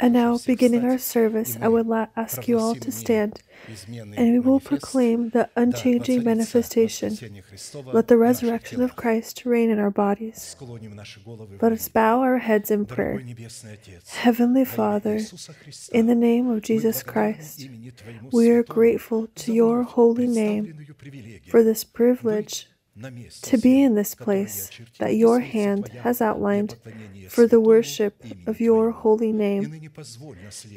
And now, beginning our service, I would ask you all to stand, and we will proclaim the unchanging manifestation. Let the resurrection of Christ reign in our bodies. Let us bow our heads in prayer. Heavenly Father, in the name of Jesus Christ, we are grateful to your holy name for this privilege to be in this place that your hand has outlined for the worship of your holy name.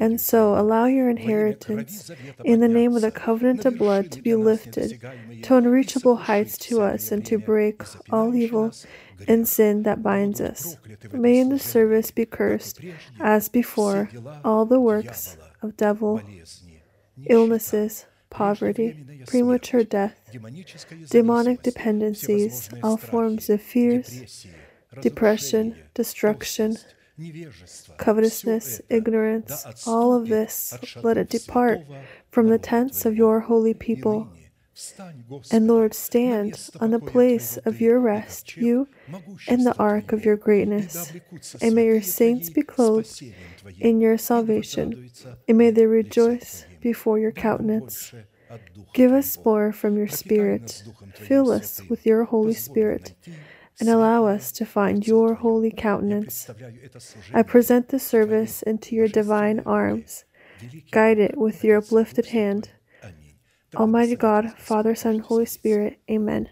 And so allow your inheritance in the name of the covenant of blood to be lifted to unreachable heights to us and to break all evil and sin that binds us. May in the service be cursed, as before, all the works of devil, illnesses, poverty, premature death, demonic dependencies, all forms of fears, depression, destruction, covetousness, ignorance, all of this, let it depart from the tents of your holy people. And Lord, stand on the place of your rest, you and the ark of your greatness. And may your saints be clothed in your salvation, and may they rejoice before your countenance. Give us more from your Spirit. Fill us with your Holy Spirit and allow us to find your holy countenance. I present the service into your divine arms. Guide it with your uplifted hand. Almighty God, Father, Son, Holy Spirit. Amen.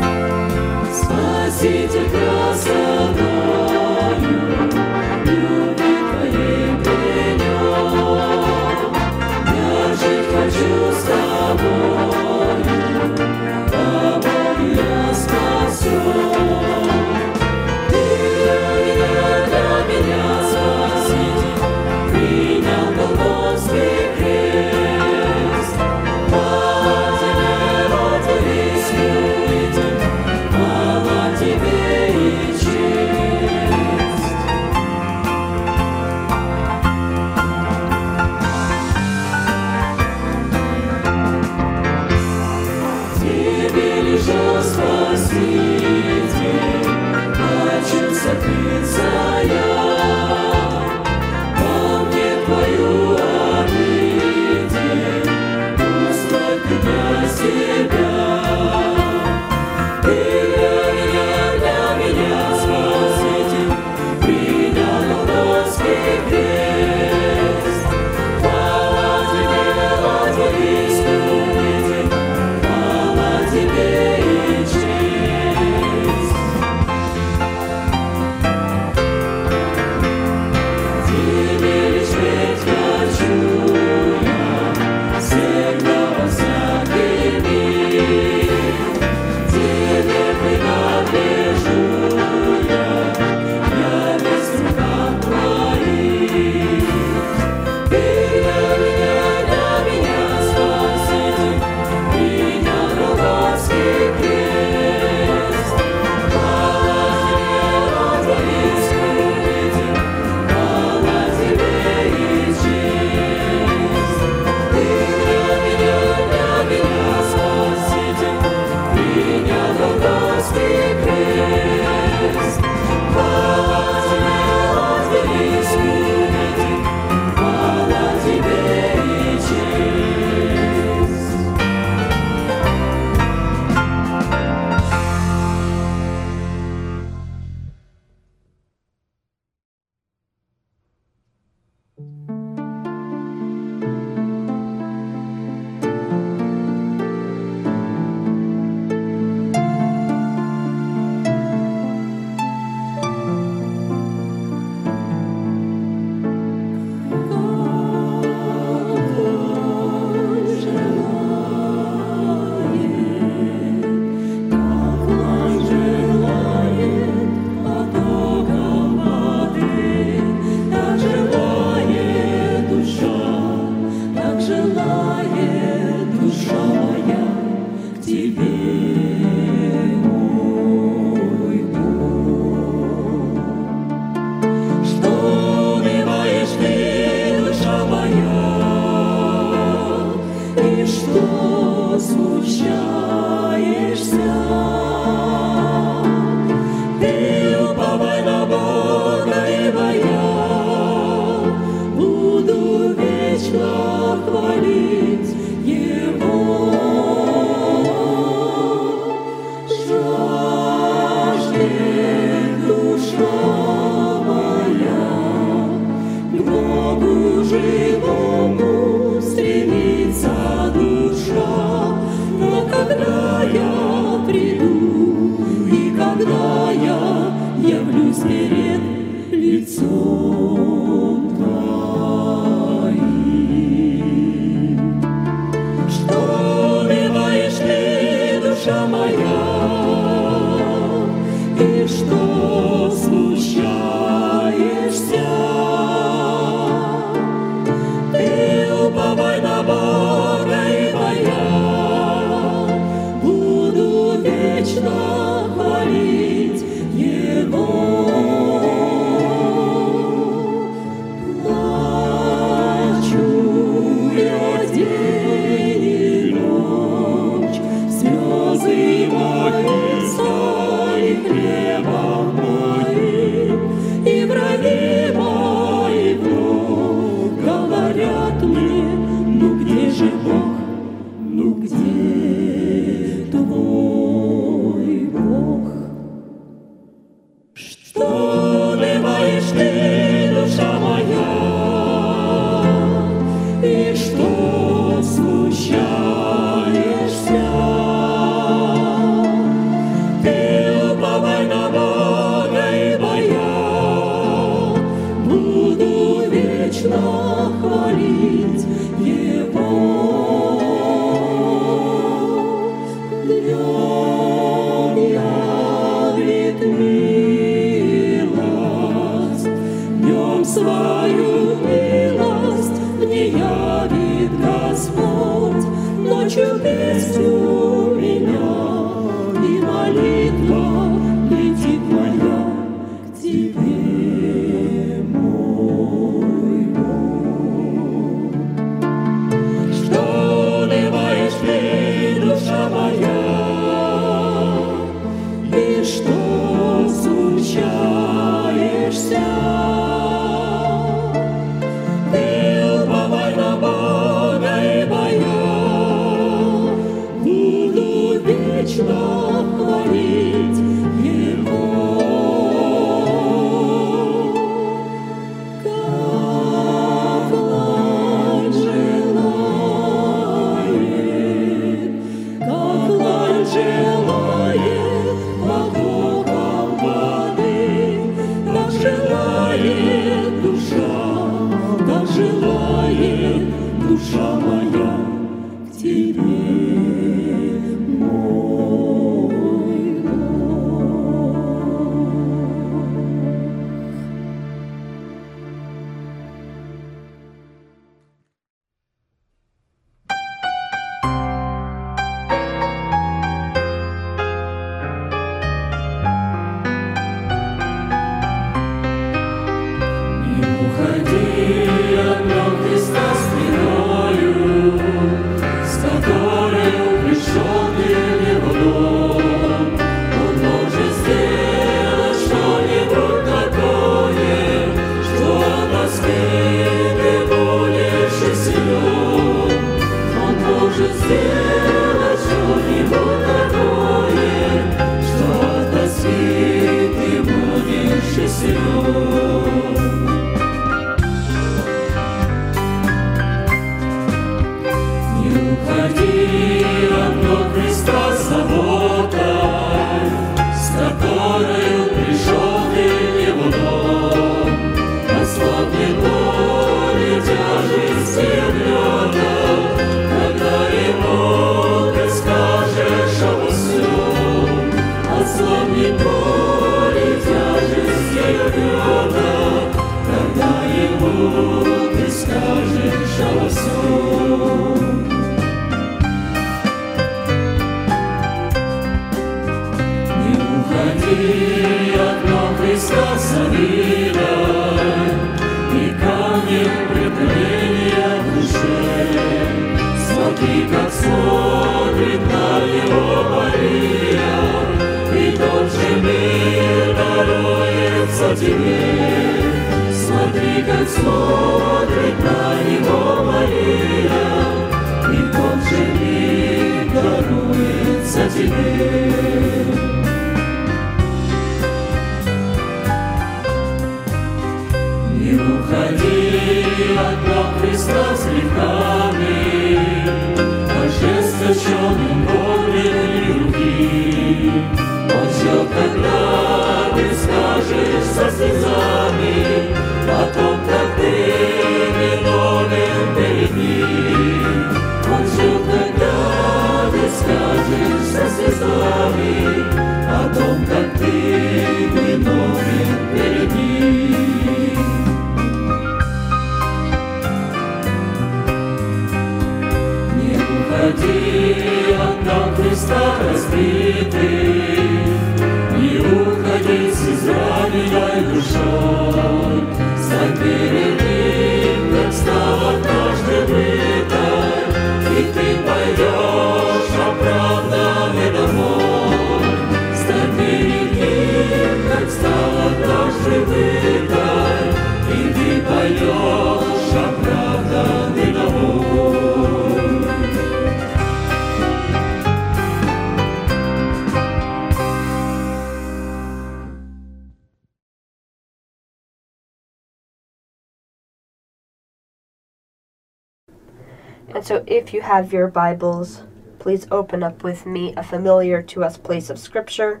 So, if you have your Bibles, please open up with me a familiar to us place of Scripture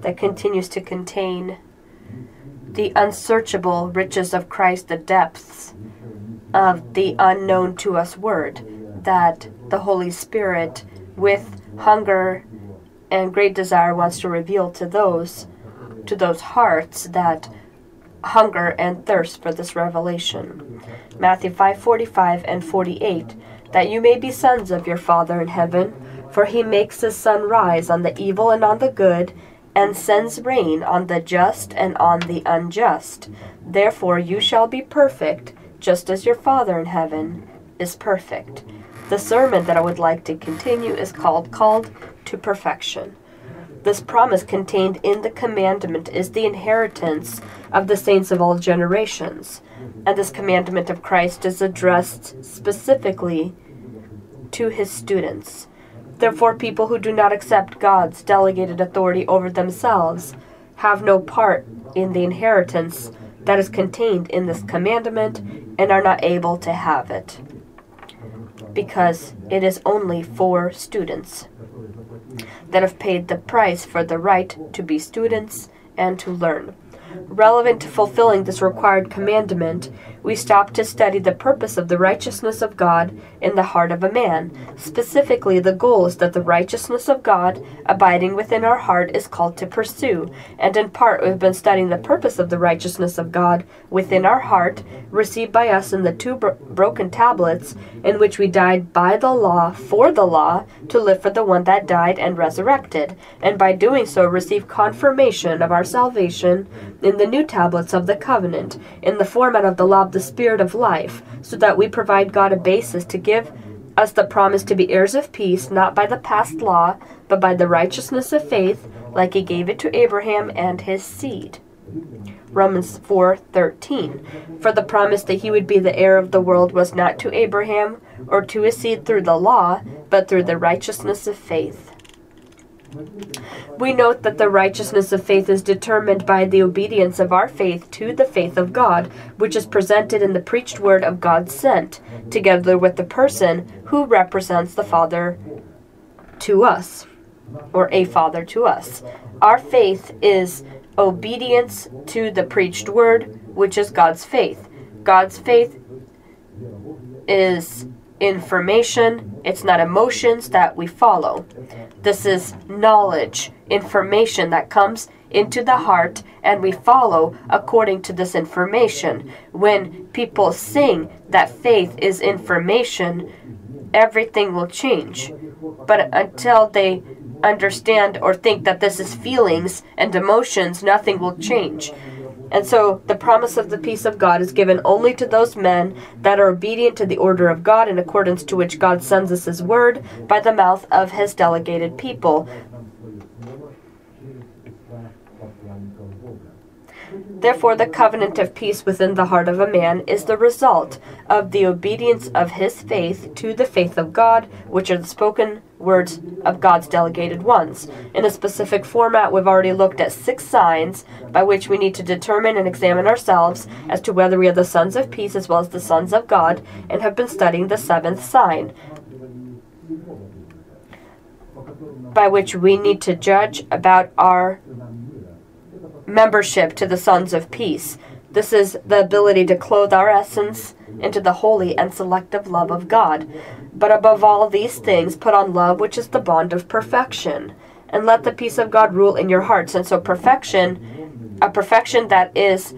that continues to contain the unsearchable riches of Christ, the depths of the unknown to us Word that the Holy Spirit, with hunger and great desire, wants to reveal to those to those hearts that hunger and thirst for this revelation. Matthew 5:45 and 48 that you may be sons of your Father in heaven, for he makes the sun rise on the evil and on the good, and sends rain on the just and on the unjust. Therefore you shall be perfect, just as your Father in heaven is perfect. The sermon that I would like to continue is called Called to Perfection. This promise contained in the commandment is the inheritance of the saints of all generations and this commandment of Christ is addressed specifically to his students. Therefore, people who do not accept God's delegated authority over themselves have no part in the inheritance that is contained in this commandment and are not able to have it because it is only for students that have paid the price for the right to be students and to learn. Relevant to fulfilling this required commandment, we stop to study the purpose of the righteousness of God in the heart of a man. Specifically, the goal is that the righteousness of God abiding within our heart is called to pursue. And in part, we've been studying the purpose of the righteousness of God within our heart, received by us in the two bro- broken tablets, in which we died by the law for the law to live for the one that died and resurrected. And by doing so, receive confirmation of our salvation in the new tablets of the covenant, in the format of the law of the Spirit of life, so that we provide God a basis to give us the promise to be heirs of peace, not by the past law, but by the righteousness of faith, like he gave it to Abraham and his seed. Romans 4:13 For the promise that he would be the heir of the world was not to Abraham or to his seed through the law, but through the righteousness of faith. We note that the righteousness of faith is determined by the obedience of our faith to the faith of God, which is presented in the preached word of God sent, together with the person who represents the Father to us, or a Father to us. Our faith is obedience to the preached word, which is God's faith. God's faith is information, it's not emotions that we follow. This is knowledge, information that comes into the heart, and we follow according to this information. When people sing that faith is information, everything will change. But until they understand or think that this is feelings and emotions, nothing will change. And so the promise of the peace of God is given only to those men that are obedient to the order of God in accordance to which God sends us his word by the mouth of his delegated people. Therefore, the covenant of peace within the heart of a man is the result of the obedience of his faith to the faith of God, which are the spoken words of God's delegated ones. In a specific format, we've already looked at six signs by which we need to determine and examine ourselves as to whether we are the sons of peace as well as the sons of God, and have been studying the seventh sign, by which we need to judge about our membership to the Sons of Peace. This is the ability to clothe our essence into the holy and selective love of God. But above all these things, put on love, which is the bond of perfection. And let the peace of God rule in your hearts. And so, perfection, a perfection that is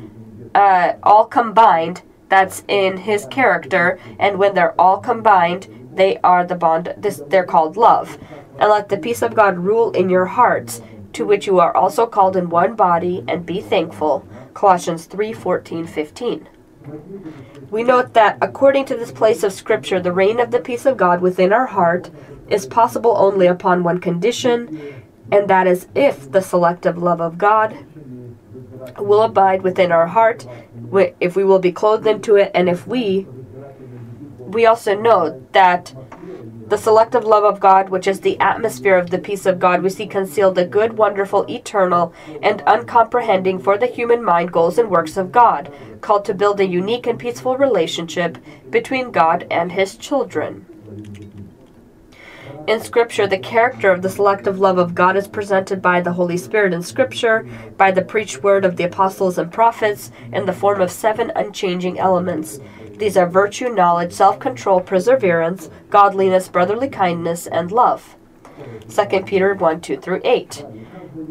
uh, all combined, that's in His character. And when they're all combined, they are the bond, this, they're called love. And let the peace of God rule in your hearts to which you are also called in one body, and be thankful. Colossians 3 14, 15. We note that according to this place of Scripture, the reign of the peace of God within our heart is possible only upon one condition, and that is if the selective love of God will abide within our heart, if we will be clothed into it, and if we we also know that the selective love of God, which is the atmosphere of the peace of God, we see concealed the good, wonderful, eternal, and uncomprehending for the human mind goals and works of God, called to build a unique and peaceful relationship between God and his children. In Scripture, the character of the selective love of God is presented by the Holy Spirit in Scripture, by the preached word of the apostles and prophets, in the form of seven unchanging elements. These are virtue, knowledge, self control, perseverance, godliness, brotherly kindness, and love. 2 Peter 1 2 through 8.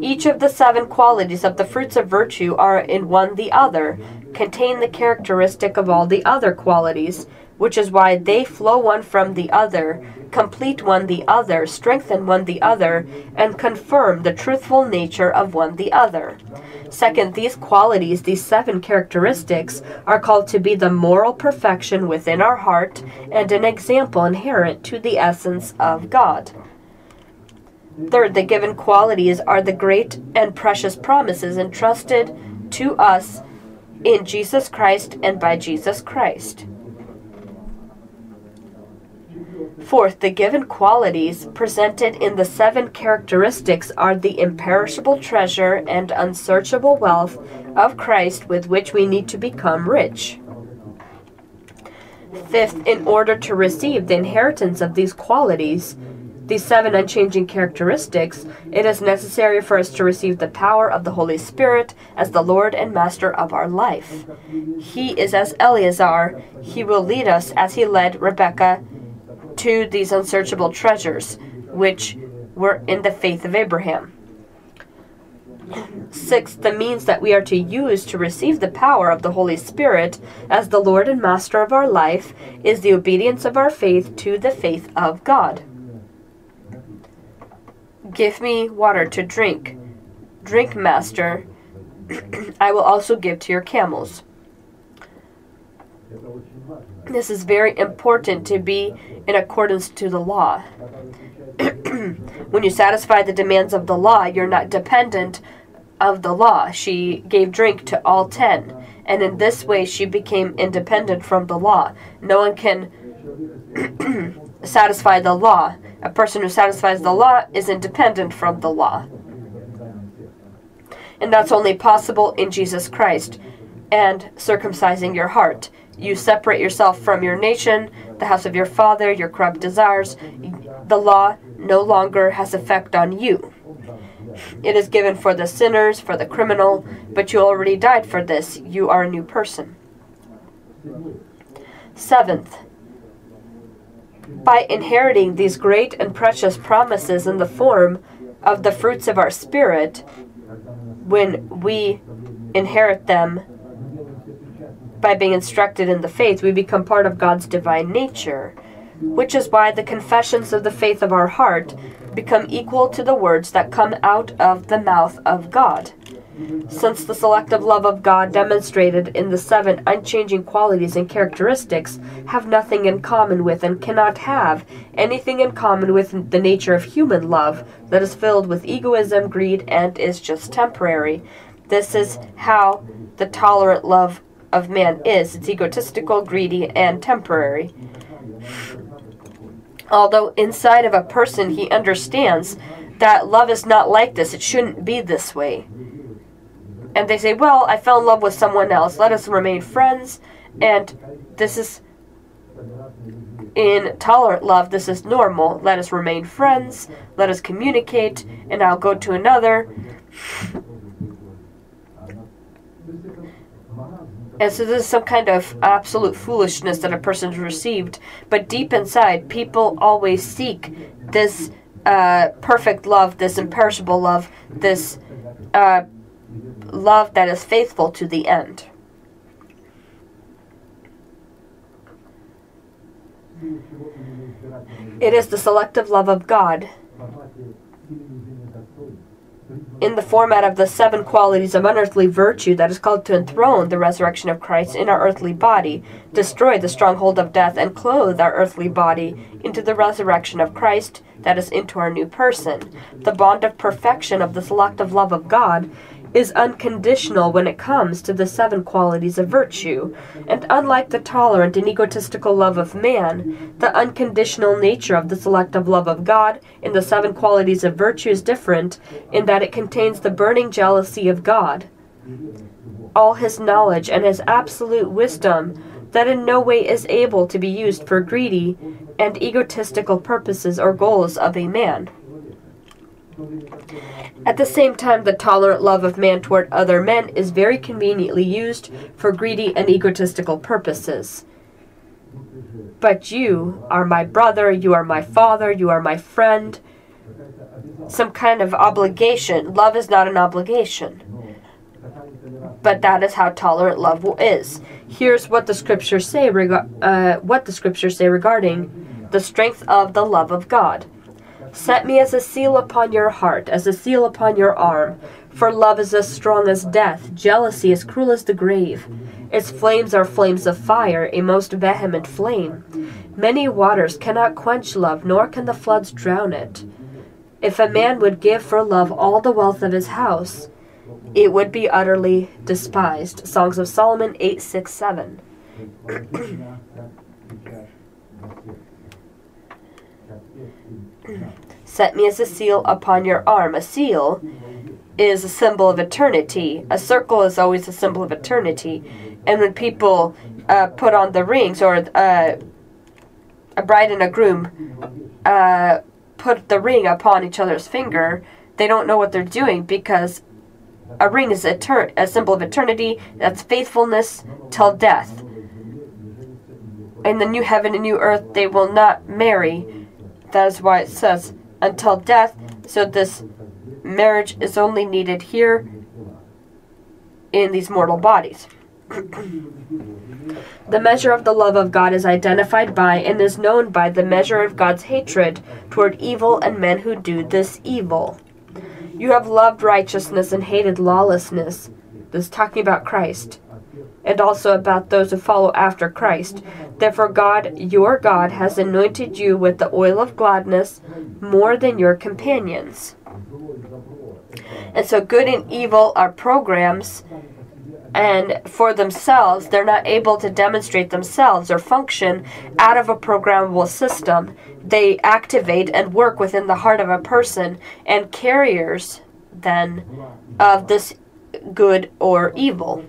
Each of the seven qualities of the fruits of virtue are in one the other, contain the characteristic of all the other qualities, which is why they flow one from the other, complete one the other, strengthen one the other, and confirm the truthful nature of one the other. Second, these qualities, these seven characteristics, are called to be the moral perfection within our heart and an example inherent to the essence of God. Third, the given qualities are the great and precious promises entrusted to us in Jesus Christ and by Jesus Christ. Fourth, the given qualities presented in the seven characteristics are the imperishable treasure and unsearchable wealth of Christ with which we need to become rich. Fifth, in order to receive the inheritance of these qualities, these seven unchanging characteristics, it is necessary for us to receive the power of the Holy Spirit as the Lord and Master of our life. He is as Eleazar, he will lead us as he led Rebekah to these unsearchable treasures, which were in the faith of Abraham. Six, the means that we are to use to receive the power of the Holy Spirit as the Lord and Master of our life is the obedience of our faith to the faith of God. Give me water to drink. Drink, Master. I will also give to your camels. This is very important to be in accordance to the law. when you satisfy the demands of the law, you're not dependent of the law. She gave drink to all ten, and in this way she became independent from the law. No one can satisfy the law. A person who satisfies the law is independent from the law. And that's only possible in Jesus Christ and circumcising your heart. You separate yourself from your nation, the house of your father, your corrupt desires. The law no longer has effect on you. It is given for the sinners, for the criminal, but you already died for this. You are a new person. Seventh, by inheriting these great and precious promises in the form of the fruits of our spirit, when we inherit them by being instructed in the faith, we become part of God's divine nature, which is why the confessions of the faith of our heart become equal to the words that come out of the mouth of God. Since the selective love of God demonstrated in the seven unchanging qualities and characteristics have nothing in common with and cannot have anything in common with the nature of human love that is filled with egoism, greed, and is just temporary. This is how the tolerant love of man is. It's egotistical, greedy, and temporary. Although inside of a person he understands that love is not like this, it shouldn't be this way. And they say, Well, I fell in love with someone else, let us remain friends, and this is in tolerant love, this is normal. Let us remain friends, let us communicate, and I'll go to another. And so this is some kind of absolute foolishness that a person's received. But deep inside, people always seek this uh, perfect love, this imperishable love, this uh, love that is faithful to the end. It is the selective love of God in the format of the seven qualities of unearthly virtue that is called to enthrone the resurrection of Christ in our earthly body, destroy the stronghold of death, and clothe our earthly body into the resurrection of Christ that is into our new person. The bond of perfection of the selective love of God is unconditional when it comes to the seven qualities of virtue, and unlike the tolerant and egotistical love of man, the unconditional nature of the selective love of God in the seven qualities of virtue is different in that it contains the burning jealousy of God, all his knowledge and his absolute wisdom that in no way is able to be used for greedy and egotistical purposes or goals of a man. At the same time, the tolerant love of man toward other men is very conveniently used for greedy and egotistical purposes. But you are my brother, you are my father, you are my friend. Some kind of obligation. Love is not an obligation. But that is how tolerant love is. Here's what the scriptures say rega- uh, what the scriptures say regarding the strength of the love of God. Set me as a seal upon your heart, as a seal upon your arm. For love is as strong as death, jealousy as cruel as the grave. Its flames are flames of fire, a most vehement flame. Many waters cannot quench love, nor can the floods drown it. If a man would give for love all the wealth of his house, it would be utterly despised. Songs of Solomon 8 6 7. Set me as a seal upon your arm. A seal is a symbol of eternity. A circle is always a symbol of eternity. And when people uh, put on the rings, or uh, a bride and a groom uh, put the ring upon each other's finger, they don't know what they're doing because a ring is a symbol of eternity. That's faithfulness till death. In the new heaven and new earth, they will not marry. That is why it says, until death, so this marriage is only needed here in these mortal bodies. the measure of the love of God is identified by and is known by the measure of God's hatred toward evil and men who do this evil. You have loved righteousness and hated lawlessness. This is talking about Christ and also about those who follow after Christ. Therefore, God, your God, has anointed you with the oil of gladness more than your companions. And so, good and evil are programs, and for themselves, they're not able to demonstrate themselves or function out of a programmable system. They activate and work within the heart of a person, and carriers then of this good or evil.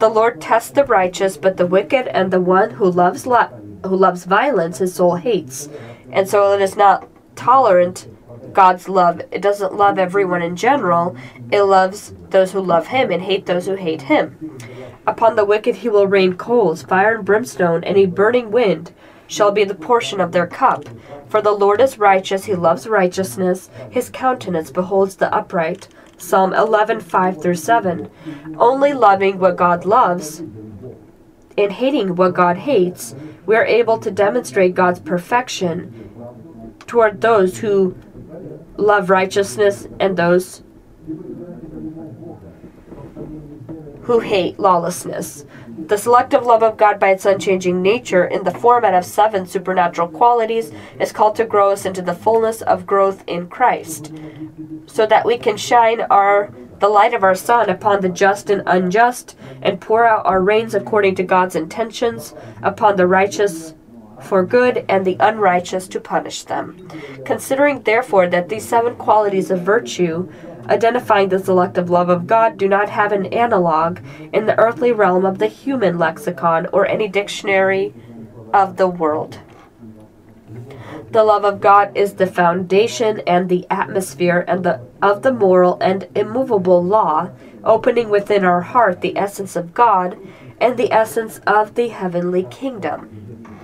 The Lord tests the righteous, but the wicked and the one who loves who loves violence his soul hates. And so it is not tolerant God's love. It doesn't love everyone in general. It loves those who love him and hate those who hate him. Upon the wicked he will rain coals, fire and brimstone, and a burning wind shall be the portion of their cup. For the Lord is righteous, he loves righteousness, his countenance beholds the upright. Psalm 11, 5 through 7. Only loving what God loves and hating what God hates, we are able to demonstrate God's perfection toward those who love righteousness and those who hate lawlessness. The selective love of God by its unchanging nature, in the format of seven supernatural qualities, is called to grow us into the fullness of growth in Christ, so that we can shine our the light of our sun upon the just and unjust, and pour out our rains according to God's intentions upon the righteous for good and the unrighteous to punish them. Considering therefore that these seven qualities of virtue identifying the selective love of God do not have an analog in the earthly realm of the human lexicon or any dictionary of the world. The love of God is the foundation and the atmosphere and the of the moral and immovable law, opening within our heart the essence of God and the essence of the heavenly kingdom.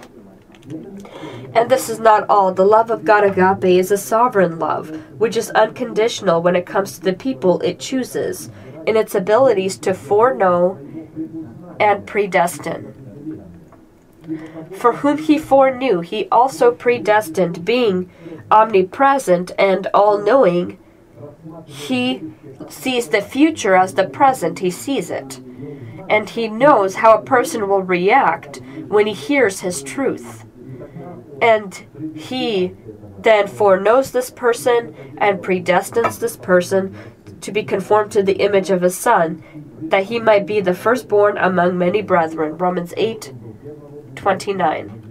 And this is not all. The love of God agape is a sovereign love, which is unconditional when it comes to the people it chooses, in its abilities to foreknow and predestine. For whom he foreknew, he also predestined, being omnipresent and all knowing. He sees the future as the present, he sees it. And he knows how a person will react when he hears his truth and he then foreknows this person and predestines this person to be conformed to the image of his son, that he might be the firstborn among many brethren. Romans 8 29.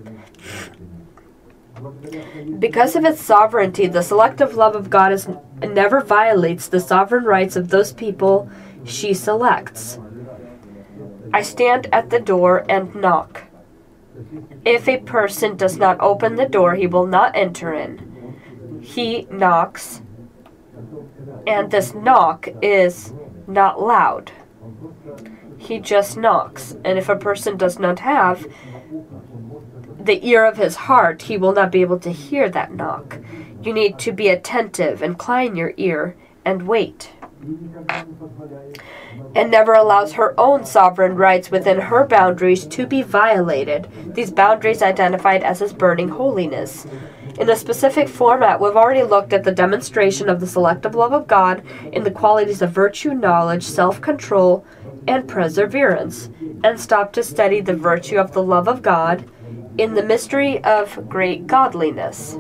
Because of its sovereignty, the selective love of God is, never violates the sovereign rights of those people she selects. I stand at the door and knock. If a person does not open the door, he will not enter in. He knocks, and this knock is not loud. He just knocks, and if a person does not have the ear of his heart, he will not be able to hear that knock. You need to be attentive, incline your ear, and wait and never allows her own sovereign rights within her boundaries to be violated, these boundaries identified as his burning holiness. In a specific format, we've already looked at the demonstration of the selective love of God in the qualities of virtue, knowledge, self control, and perseverance, and stopped to study the virtue of the love of God in the mystery of great godliness.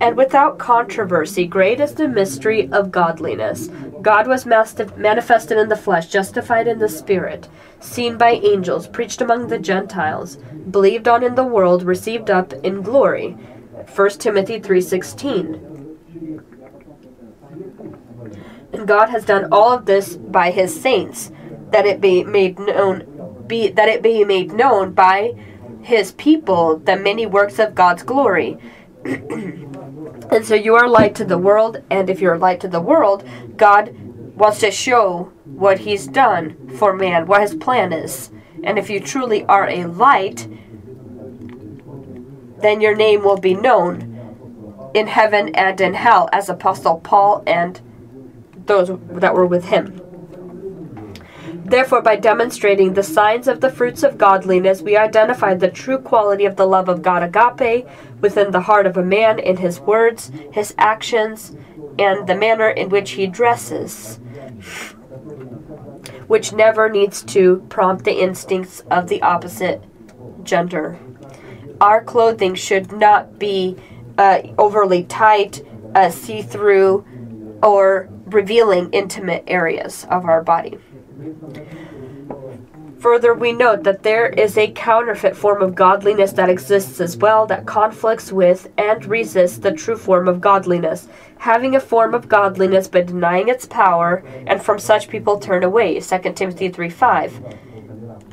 And without controversy, great is the mystery of godliness. God was manifested in the flesh, justified in the spirit, seen by angels, preached among the Gentiles, believed on in the world, received up in glory. 1 Timothy 3:16. And God has done all of this by his saints, that it be made known be that it be made known by his people the many works of God's glory. And so you are light to the world, and if you're light to the world, God wants to show what He's done for man, what His plan is. And if you truly are a light, then your name will be known in heaven and in hell, as Apostle Paul and those that were with him. Therefore, by demonstrating the signs of the fruits of godliness, we identify the true quality of the love of God agape within the heart of a man in his words, his actions, and the manner in which he dresses, which never needs to prompt the instincts of the opposite gender. Our clothing should not be uh, overly tight, uh, see through, or revealing intimate areas of our body. Further, we note that there is a counterfeit form of godliness that exists as well that conflicts with and resists the true form of godliness, having a form of godliness but denying its power, and from such people turn away. 2 Timothy 3 5.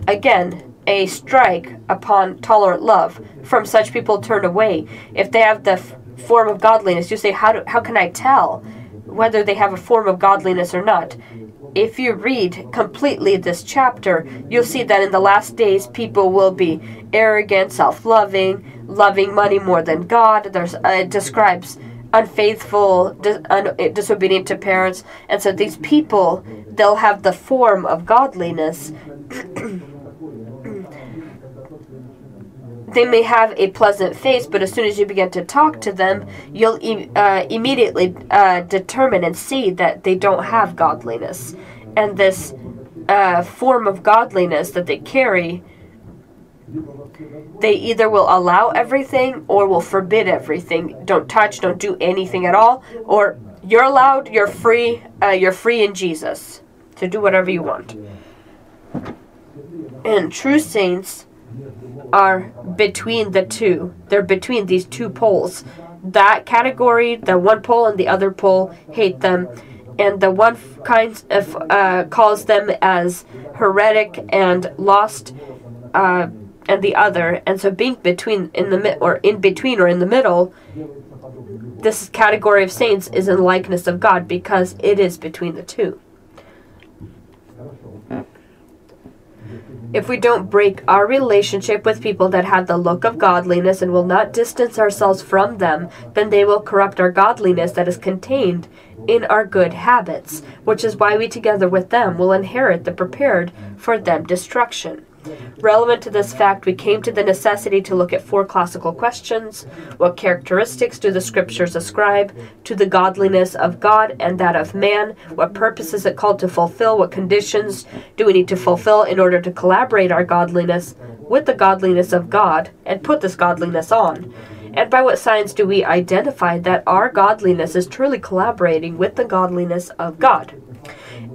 Again, a strike upon tolerant love. From such people turn away. If they have the f- form of godliness, you say, how, do, how can I tell whether they have a form of godliness or not? If you read completely this chapter, you'll see that in the last days people will be arrogant, self-loving, loving money more than God. There's uh, it describes unfaithful, dis- un- disobedient to parents, and so these people they'll have the form of godliness. they may have a pleasant face, but as soon as you begin to talk to them, you'll e- uh, immediately uh, determine and see that they don't have godliness. And this uh, form of godliness that they carry, they either will allow everything or will forbid everything. Don't touch, don't do anything at all, or you're allowed, you're free, uh, you're free in Jesus to do whatever you want. And true saints are between the two. They're between these two poles. That category, the one pole and the other pole, hate them. And the one kind of uh, calls them as heretic and lost, uh, and the other. And so being between in the mid or in between or in the middle, this category of saints is in likeness of God because it is between the two. If we don't break our relationship with people that have the look of godliness and will not distance ourselves from them, then they will corrupt our godliness that is contained in our good habits, which is why we together with them will inherit the prepared for them destruction. Relevant to this fact, we came to the necessity to look at four classical questions. What characteristics do the scriptures ascribe to the godliness of God and that of man? What purpose is it called to fulfill? What conditions do we need to fulfill in order to collaborate our godliness with the godliness of God and put this godliness on? And by what signs do we identify that our godliness is truly collaborating with the godliness of God?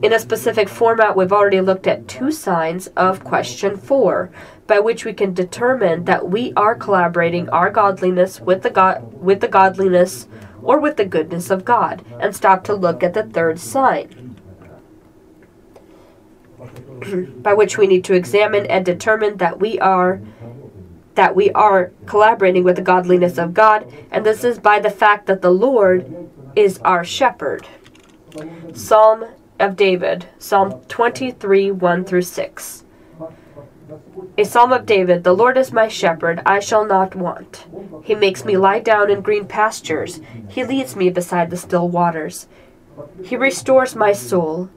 In a specific format, we've already looked at two signs of question four, by which we can determine that we are collaborating our godliness with the God with the godliness or with the goodness of God, and stop to look at the third sign. by which we need to examine and determine that we are that we are collaborating with the godliness of God, and this is by the fact that the Lord is our shepherd. Psalm of David, Psalm 23 1 through 6. A psalm of David The Lord is my shepherd, I shall not want. He makes me lie down in green pastures, He leads me beside the still waters. He restores my soul.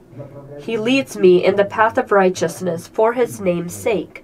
He leads me in the path of righteousness for His name's sake.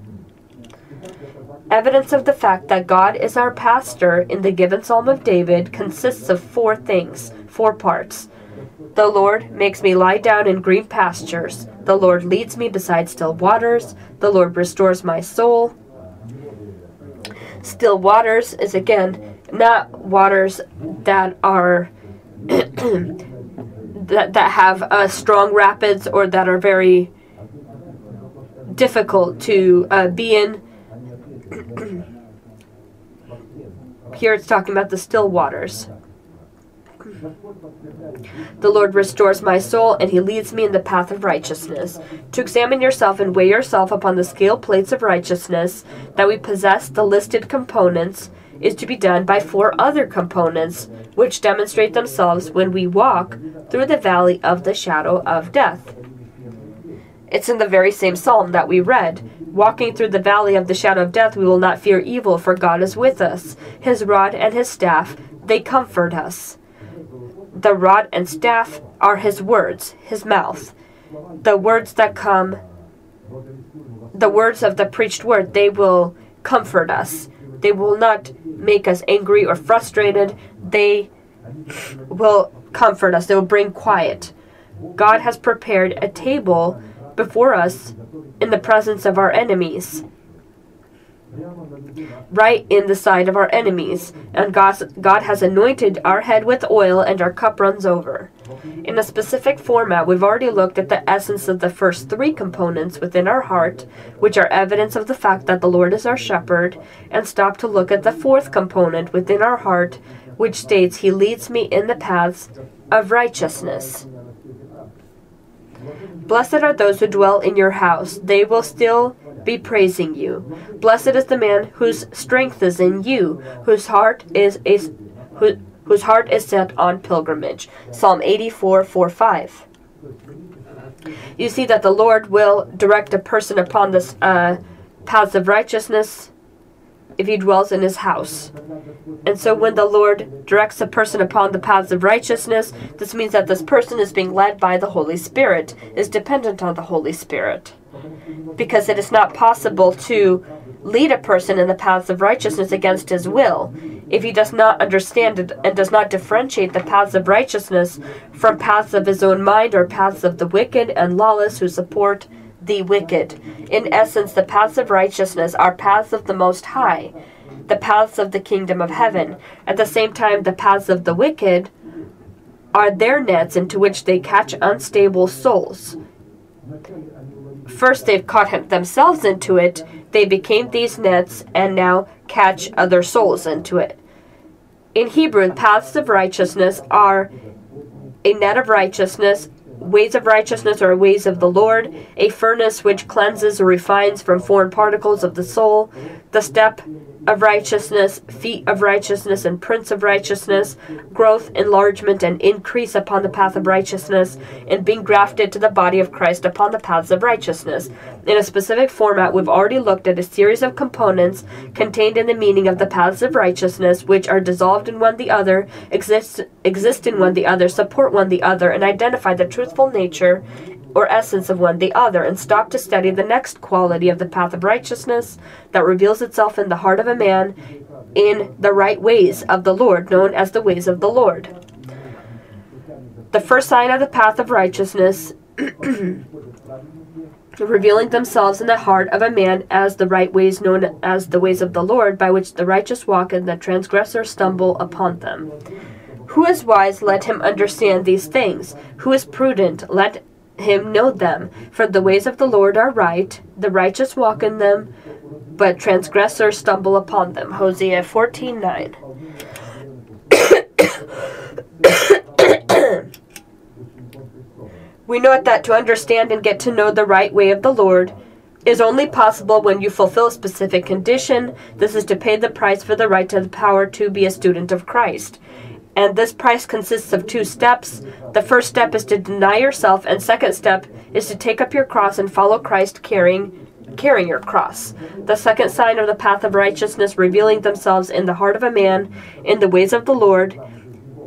Evidence of the fact that God is our pastor in the given Psalm of David consists of four things, four parts. The Lord makes me lie down in green pastures. The Lord leads me beside still waters. The Lord restores my soul. Still waters is again not waters that are that that have uh, strong rapids or that are very difficult to uh, be in Here it's talking about the still waters. The Lord restores my soul, and he leads me in the path of righteousness. To examine yourself and weigh yourself upon the scale plates of righteousness, that we possess the listed components, is to be done by four other components, which demonstrate themselves when we walk through the valley of the shadow of death. It's in the very same psalm that we read. Walking through the valley of the shadow of death, we will not fear evil, for God is with us. His rod and his staff, they comfort us. The rod and staff are his words, his mouth. The words that come, the words of the preached word, they will comfort us. They will not make us angry or frustrated. They will comfort us. They will bring quiet. God has prepared a table before us in the presence of our enemies. Right in the sight of our enemies, and God, God has anointed our head with oil, and our cup runs over. In a specific format, we've already looked at the essence of the first three components within our heart, which are evidence of the fact that the Lord is our shepherd, and stopped to look at the fourth component within our heart, which states, He leads me in the paths of righteousness. Blessed are those who dwell in your house, they will still be praising you. Blessed is the man whose strength is in you, whose heart is a, who, whose heart is set on pilgrimage. Psalm 84 4 5. You see that the Lord will direct a person upon this uh, paths of righteousness if he dwells in his house. And so when the Lord directs a person upon the paths of righteousness, this means that this person is being led by the Holy Spirit, is dependent on the Holy Spirit. Because it is not possible to lead a person in the paths of righteousness against his will if he does not understand it and does not differentiate the paths of righteousness from paths of his own mind or paths of the wicked and lawless who support the wicked. In essence, the paths of righteousness are paths of the Most High, the paths of the kingdom of heaven. At the same time, the paths of the wicked are their nets into which they catch unstable souls. First, they've caught themselves into it, they became these nets and now catch other souls into it. In Hebrew, paths of righteousness are a net of righteousness ways of righteousness are ways of the Lord, a furnace which cleanses or refines from foreign particles of the soul, the step of righteousness, feet of righteousness, and prince of righteousness, growth, enlargement, and increase upon the path of righteousness, and being grafted to the body of Christ upon the paths of righteousness. In a specific format, we've already looked at a series of components contained in the meaning of the paths of righteousness, which are dissolved in one the other, exist, exist in one the other, support one the other, and identify the truthful nature or essence of one the other, and stop to study the next quality of the path of righteousness that reveals itself in the heart of a man in the right ways of the Lord, known as the ways of the Lord. The first sign of the path of righteousness, revealing themselves in the heart of a man as the right ways known as the ways of the Lord, by which the righteous walk and the transgressor stumble upon them. Who is wise, let him understand these things. Who is prudent, let him know them. For the ways of the Lord are right, the righteous walk in them, but transgressors stumble upon them. Hosea 14 9. we know that to understand and get to know the right way of the Lord is only possible when you fulfill a specific condition. This is to pay the price for the right to the power to be a student of Christ. And this price consists of two steps. The first step is to deny yourself, and second step is to take up your cross and follow Christ carrying carrying your cross. The second sign of the path of righteousness revealing themselves in the heart of a man in the ways of the Lord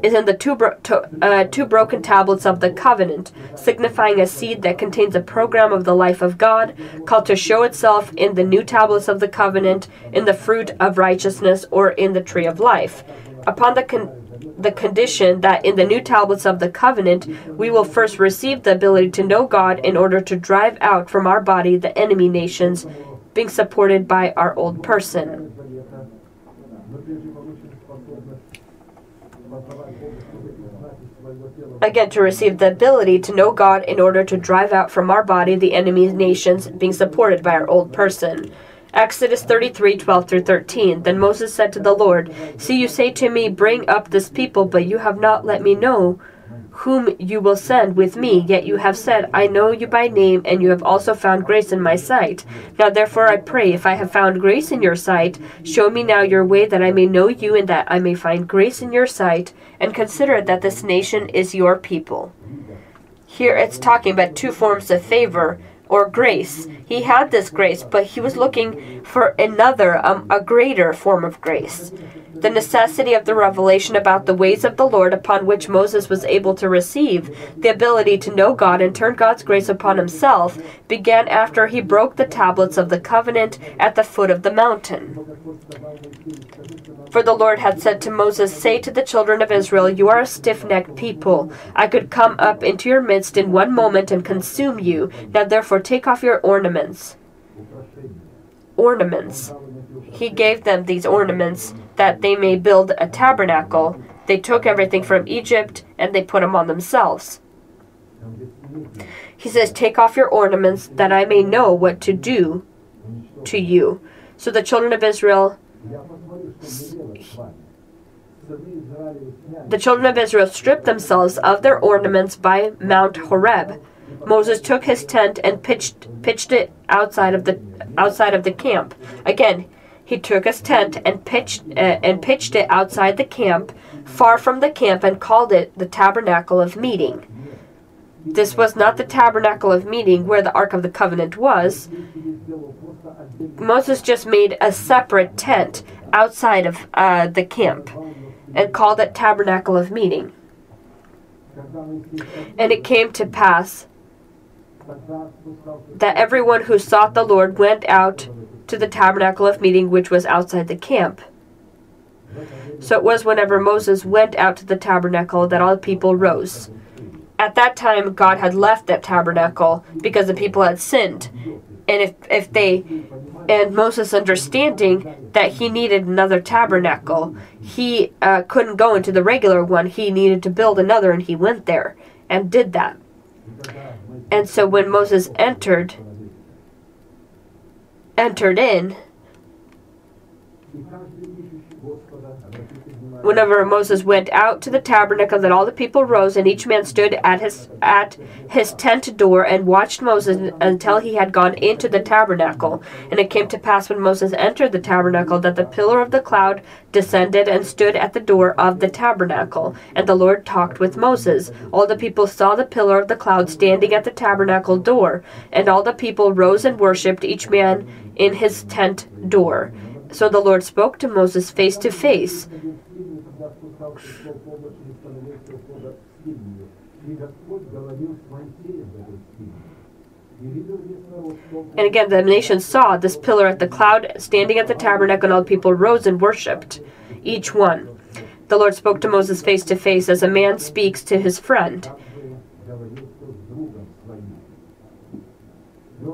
is in the two, bro- to, uh, two broken tablets of the covenant, signifying a seed that contains a program of the life of God, called to show itself in the new tablets of the covenant, in the fruit of righteousness, or in the tree of life. Upon the con- the condition that in the new tablets of the covenant we will first receive the ability to know God in order to drive out from our body the enemy nations, being supported by our old person. Again, to receive the ability to know God in order to drive out from our body the enemy nations, being supported by our old person. Exodus 33 12 through 13. Then Moses said to the Lord, See, you say to me, Bring up this people, but you have not let me know whom you will send with me. Yet you have said, I know you by name, and you have also found grace in my sight. Now therefore I pray, if I have found grace in your sight, show me now your way, that I may know you, and that I may find grace in your sight, and consider that this nation is your people. Here it's talking about two forms of favor or grace. He had this grace, but he was looking for another, um, a greater form of grace. The necessity of the revelation about the ways of the Lord upon which Moses was able to receive the ability to know God and turn God's grace upon himself began after he broke the tablets of the covenant at the foot of the mountain. For the Lord had said to Moses, Say to the children of Israel, You are a stiff necked people. I could come up into your midst in one moment and consume you. Now therefore take off your ornaments. Ornaments. He gave them these ornaments that they may build a tabernacle. They took everything from Egypt and they put them on themselves. He says, Take off your ornaments that I may know what to do to you. So the children of Israel the children of Israel stripped themselves of their ornaments by Mount Horeb. Moses took his tent and pitched pitched it outside of the outside of the camp. Again, he took his tent and pitched uh, and pitched it outside the camp, far from the camp, and called it the tabernacle of meeting. this was not the tabernacle of meeting where the Ark of the Covenant was. Moses just made a separate tent outside of uh, the camp and called it tabernacle of meeting. And it came to pass that everyone who sought the Lord went out to the tabernacle of meeting, which was outside the camp. So it was whenever Moses went out to the tabernacle that all the people rose. At that time, God had left that tabernacle because the people had sinned. And if, if they, and Moses understanding that he needed another tabernacle, he uh, couldn't go into the regular one. He needed to build another, and he went there and did that. And so when Moses entered, entered in, Whenever Moses went out to the tabernacle, that all the people rose, and each man stood at his at his tent door and watched Moses until he had gone into the tabernacle. And it came to pass when Moses entered the tabernacle that the pillar of the cloud descended and stood at the door of the tabernacle. And the Lord talked with Moses. All the people saw the pillar of the cloud standing at the tabernacle door, and all the people rose and worshipped, each man in his tent door. So the Lord spoke to Moses face to face. And again, the nation saw this pillar at the cloud standing at the tabernacle, and all the people rose and worshipped, each one. The Lord spoke to Moses face to face as a man speaks to his friend.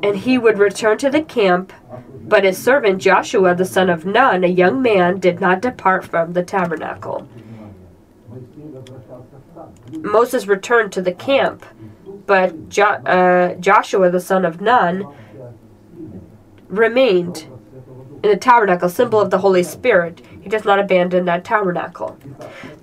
And he would return to the camp, but his servant Joshua, the son of Nun, a young man, did not depart from the tabernacle. Moses returned to the camp, but jo- uh, Joshua, the son of Nun, remained in the tabernacle, symbol of the Holy Spirit. He does not abandon that tabernacle.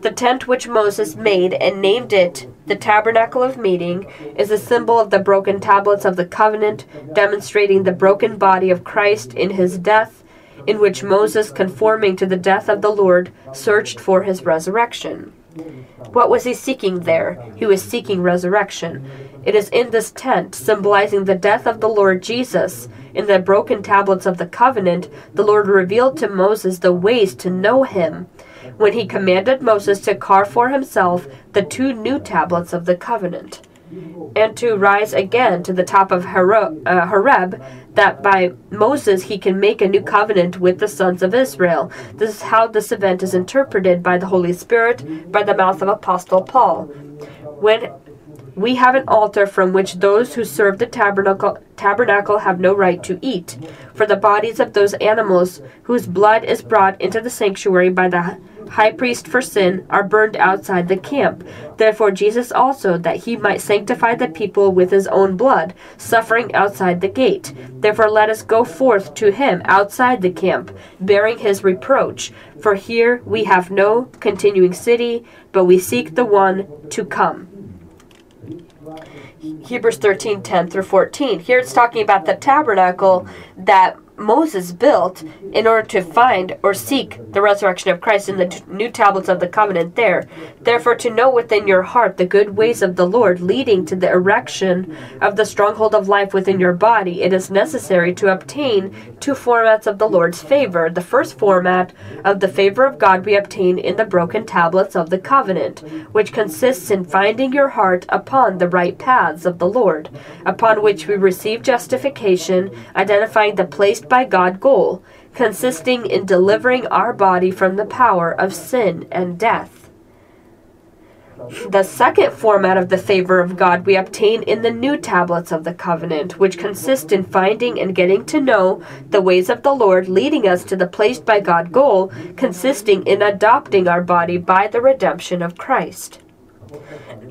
The tent which Moses made and named it the tabernacle of meeting is a symbol of the broken tablets of the covenant, demonstrating the broken body of Christ in his death, in which Moses, conforming to the death of the Lord, searched for his resurrection. What was he seeking there? He was seeking resurrection. It is in this tent, symbolizing the death of the Lord Jesus, in the broken tablets of the covenant, the Lord revealed to Moses the ways to know him when he commanded Moses to carve for himself the two new tablets of the covenant, and to rise again to the top of uh, Horeb, that by Moses he can make a new covenant with the sons of Israel. This is how this event is interpreted by the Holy Spirit by the mouth of Apostle Paul. When we have an altar from which those who serve the tabernacle, tabernacle have no right to eat. For the bodies of those animals whose blood is brought into the sanctuary by the high priest for sin, are burned outside the camp. Therefore, Jesus also, that he might sanctify the people with his own blood, suffering outside the gate. Therefore, let us go forth to him outside the camp, bearing his reproach. For here we have no continuing city, but we seek the one to come. Hebrews 13 10 through 14. Here it's talking about the tabernacle that Moses built in order to find or seek the resurrection of Christ in the t- new tablets of the covenant there. Therefore, to know within your heart the good ways of the Lord, leading to the erection of the stronghold of life within your body, it is necessary to obtain two formats of the Lord's favor. The first format of the favor of God we obtain in the broken tablets of the covenant, which consists in finding your heart upon the right paths of the Lord, upon which we receive justification, identifying the place by God goal, consisting in delivering our body from the power of sin and death. The second format of the favor of God we obtain in the new tablets of the covenant, which consist in finding and getting to know the ways of the Lord, leading us to the placed by God goal, consisting in adopting our body by the redemption of Christ.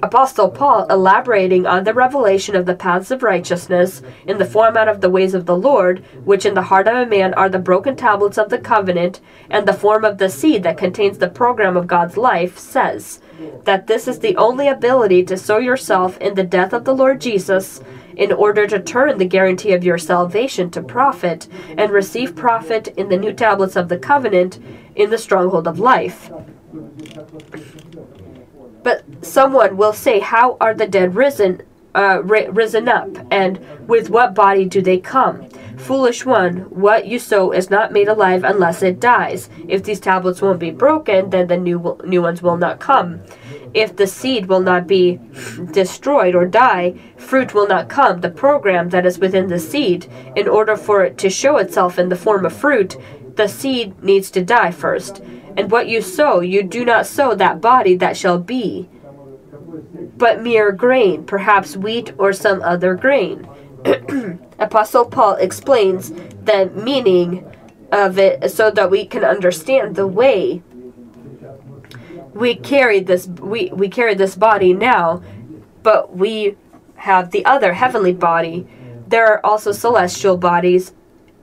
Apostle Paul, elaborating on the revelation of the paths of righteousness in the format of the ways of the Lord, which in the heart of a man are the broken tablets of the covenant, and the form of the seed that contains the program of God's life, says that this is the only ability to sow yourself in the death of the Lord Jesus in order to turn the guarantee of your salvation to profit and receive profit in the new tablets of the covenant in the stronghold of life. But someone will say, How are the dead risen? uh, risen up, and with what body do they come? Foolish one, what you sow is not made alive unless it dies. If these tablets won't be broken, then the new new ones will not come. If the seed will not be destroyed or die, fruit will not come. The program that is within the seed, in order for it to show itself in the form of fruit, the seed needs to die first. And what you sow, you do not sow that body that shall be, but mere grain, perhaps wheat or some other grain. Apostle Paul explains the meaning of it so that we can understand the way we carry this we, we carry this body now, but we have the other heavenly body. There are also celestial bodies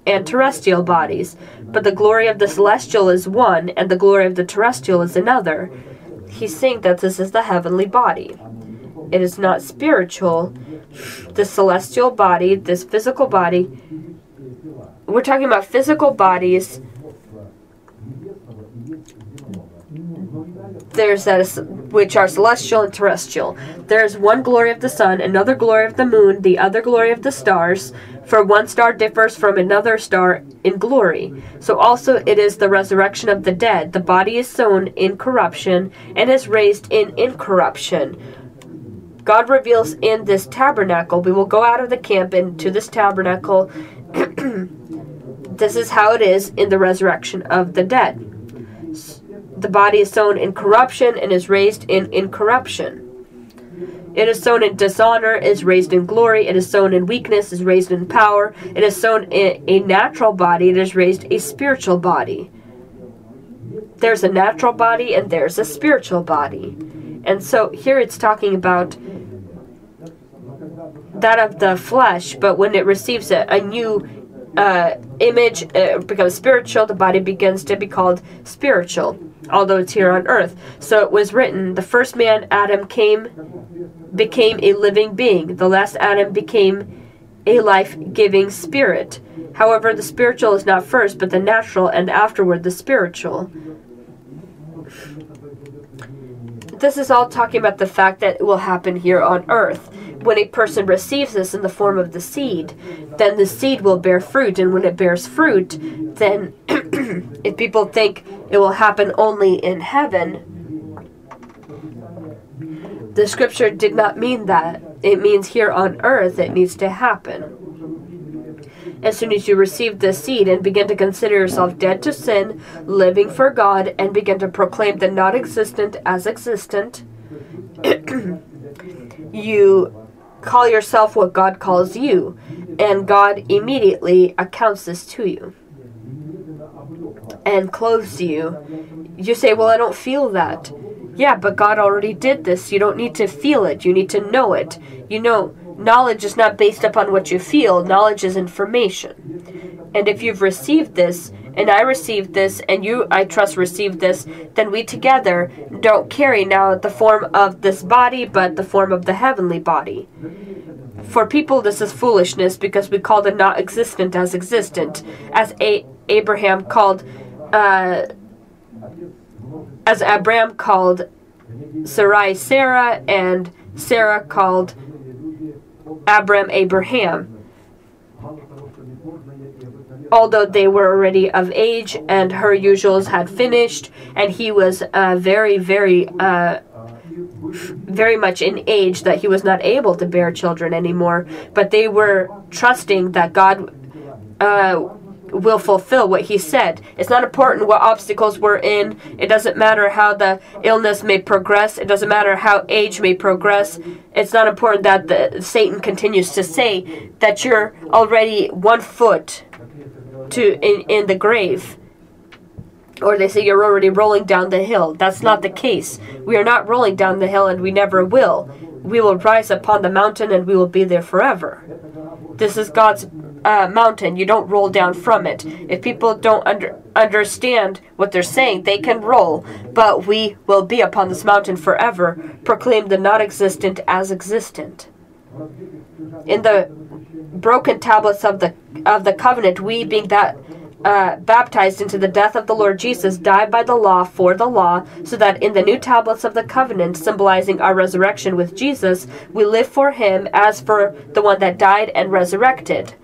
and terrestrial bodies, but the glory of the celestial is one and the glory of the terrestrial is another. He's saying that this is the heavenly body. It is not spiritual. The celestial body, this physical body, we're talking about physical bodies. There's that which are celestial and terrestrial. There is one glory of the sun, another glory of the moon, the other glory of the stars. For one star differs from another star in glory. So also it is the resurrection of the dead. The body is sown in corruption and is raised in incorruption. God reveals in this tabernacle. We will go out of the camp into this tabernacle. this is how it is in the resurrection of the dead. The body is sown in corruption and is raised in incorruption. It is sown in dishonor, is raised in glory. It is sown in weakness, is raised in power. It is sown in a natural body, it is raised a spiritual body. There's a natural body and there's a spiritual body. And so here it's talking about that of the flesh, but when it receives a, a new uh, image, uh, becomes spiritual, the body begins to be called spiritual, although it's here on earth. So it was written, the first man, Adam, came, became a living being. The last Adam became a life-giving spirit. However, the spiritual is not first, but the natural, and afterward the spiritual. This is all talking about the fact that it will happen here on earth when a person receives this in the form of the seed, then the seed will bear fruit. And when it bears fruit, then if people think it will happen only in heaven, the scripture did not mean that. It means here on earth it needs to happen. As soon as you receive the seed and begin to consider yourself dead to sin, living for God, and begin to proclaim the non existent as existent, you Call yourself what God calls you, and God immediately accounts this to you and clothes you. You say, Well, I don't feel that. Yeah, but God already did this. You don't need to feel it, you need to know it. You know, knowledge is not based upon what you feel, knowledge is information. And if you've received this, and I received this, and you, I trust, received this, then we together don't carry now the form of this body, but the form of the heavenly body. For people, this is foolishness because we call the not existent as existent, as A- Abraham called, uh, as Abraham called Sarai Sarah, and Sarah called Abram Abraham although they were already of age and her usuals had finished, and he was uh, very, very, uh, very much in age that he was not able to bear children anymore. But they were trusting that God uh, will fulfill what he said. It's not important what obstacles we're in. It doesn't matter how the illness may progress. It doesn't matter how age may progress. It's not important that the, Satan continues to say that you're already one foot to in, in the grave or they say you're already rolling down the hill. That's not the case. We are not rolling down the hill and we never will. We will rise upon the mountain and we will be there forever. This is God's uh, mountain. You don't roll down from it. If people don't under, understand what they're saying, they can roll. But we will be upon this mountain forever, proclaim the not existent as existent. In the broken tablets of the of the covenant, we being that uh, baptized into the death of the Lord Jesus, died by the law for the law, so that in the new tablets of the covenant, symbolizing our resurrection with Jesus, we live for him as for the one that died and resurrected.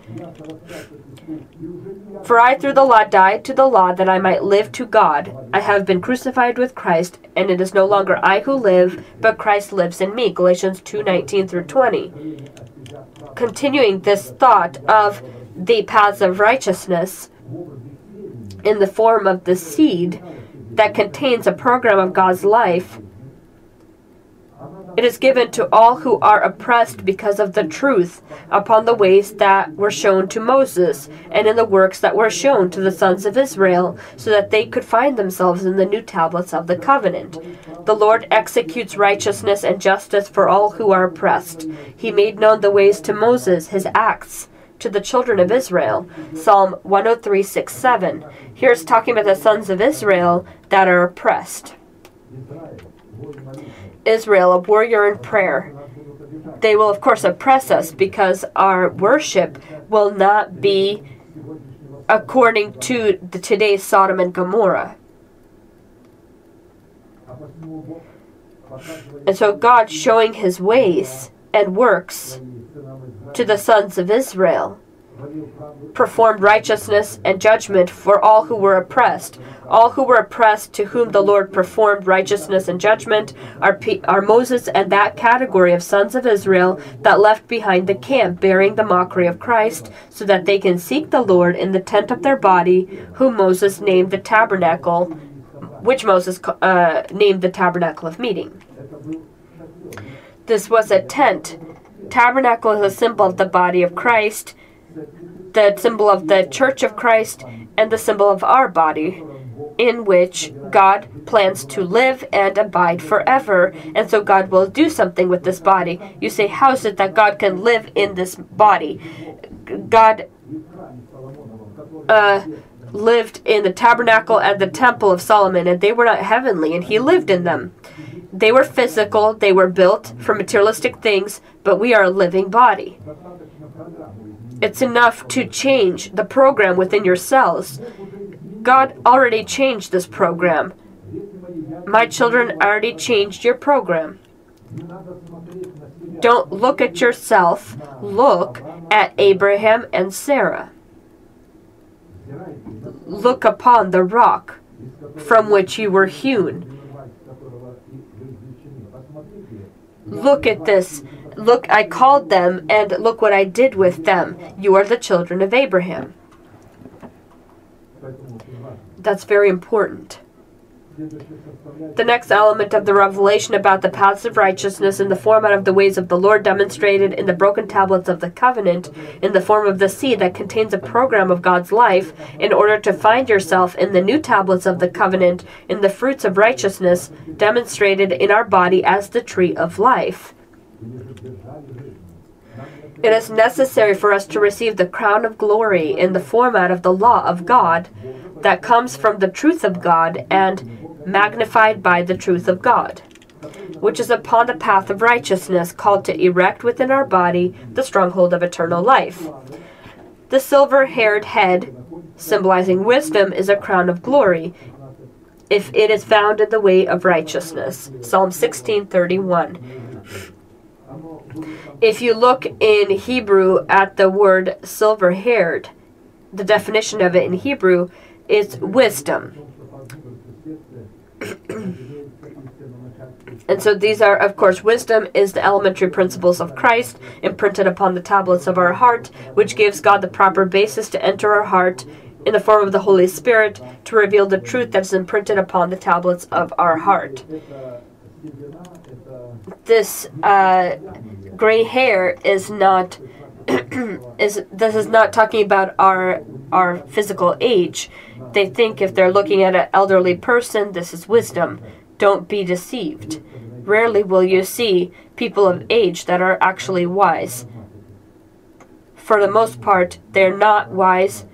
For I through the law died to the law that I might live to God. I have been crucified with Christ, and it is no longer I who live, but Christ lives in me. Galatians 2:19 through 20. Continuing this thought of the paths of righteousness in the form of the seed that contains a program of God's life it is given to all who are oppressed because of the truth, upon the ways that were shown to Moses, and in the works that were shown to the sons of Israel, so that they could find themselves in the new tablets of the covenant. The Lord executes righteousness and justice for all who are oppressed. He made known the ways to Moses, his acts to the children of Israel. Psalm 103 6 7. Here it's talking about the sons of Israel that are oppressed. Israel, a warrior in prayer. They will, of course, oppress us because our worship will not be according to the today's Sodom and Gomorrah. And so God showing his ways and works to the sons of Israel performed righteousness and judgment for all who were oppressed. All who were oppressed, to whom the Lord performed righteousness and judgment, are, are Moses and that category of sons of Israel that left behind the camp, bearing the mockery of Christ, so that they can seek the Lord in the tent of their body, whom Moses named the tabernacle, which Moses uh, named the tabernacle of meeting. This was a tent. Tabernacle is a symbol of the body of Christ the symbol of the Church of Christ, and the symbol of our body, in which God plans to live and abide forever. And so God will do something with this body. You say, How is it that God can live in this body? God uh, lived in the tabernacle and the temple of Solomon, and they were not heavenly, and he lived in them. They were physical, they were built for materialistic things, but we are a living body. It's enough to change the program within your cells. God already changed this program. My children already changed your program. Don't look at yourself, look at Abraham and Sarah. Look upon the rock from which you were hewn. Look at this Look, I called them, and look what I did with them. You are the children of Abraham. That's very important. The next element of the revelation about the paths of righteousness in the format of the ways of the Lord demonstrated in the broken tablets of the covenant in the form of the seed that contains a program of God's life in order to find yourself in the new tablets of the covenant in the fruits of righteousness demonstrated in our body as the tree of life. It is necessary for us to receive the crown of glory in the format of the law of God that comes from the truth of God and magnified by the truth of God, which is upon the path of righteousness, called to erect within our body the stronghold of eternal life. The silver haired head, symbolizing wisdom, is a crown of glory if it is found in the way of righteousness. Psalm 1631. If you look in Hebrew at the word silver haired, the definition of it in Hebrew is wisdom. and so these are, of course, wisdom is the elementary principles of Christ imprinted upon the tablets of our heart, which gives God the proper basis to enter our heart in the form of the Holy Spirit to reveal the truth that is imprinted upon the tablets of our heart. This uh, gray hair is not is this is not talking about our our physical age. They think if they're looking at an elderly person, this is wisdom. Don't be deceived. Rarely will you see people of age that are actually wise. For the most part, they're not wise.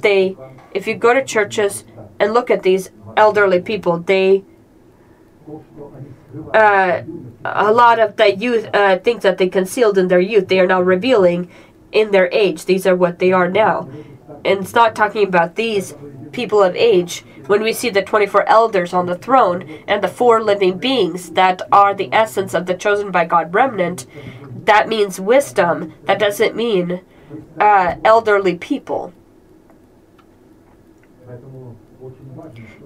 They if you go to churches and look at these elderly people, they uh, a lot of the youth uh, things that they concealed in their youth, they are now revealing in their age. These are what they are now. and it's not talking about these people of age. When we see the 24 elders on the throne and the four living beings that are the essence of the chosen by God remnant, that means wisdom. That doesn't mean uh, elderly people.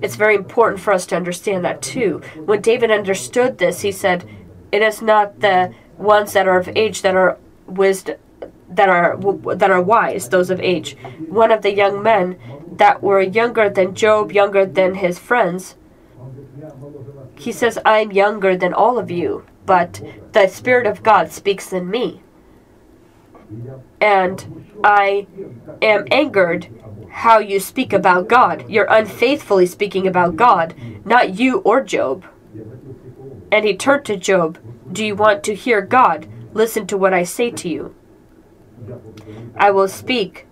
It's very important for us to understand that too. When David understood this, he said, "It is not the ones that are of age that are wisdom." that are that are wise, those of age. One of the young men that were younger than Job, younger than his friends, he says, "I'm younger than all of you, but the Spirit of God speaks in me, and I am angered." How you speak about God. You're unfaithfully speaking about God, not you or Job. And he turned to Job. Do you want to hear God? Listen to what I say to you. I will speak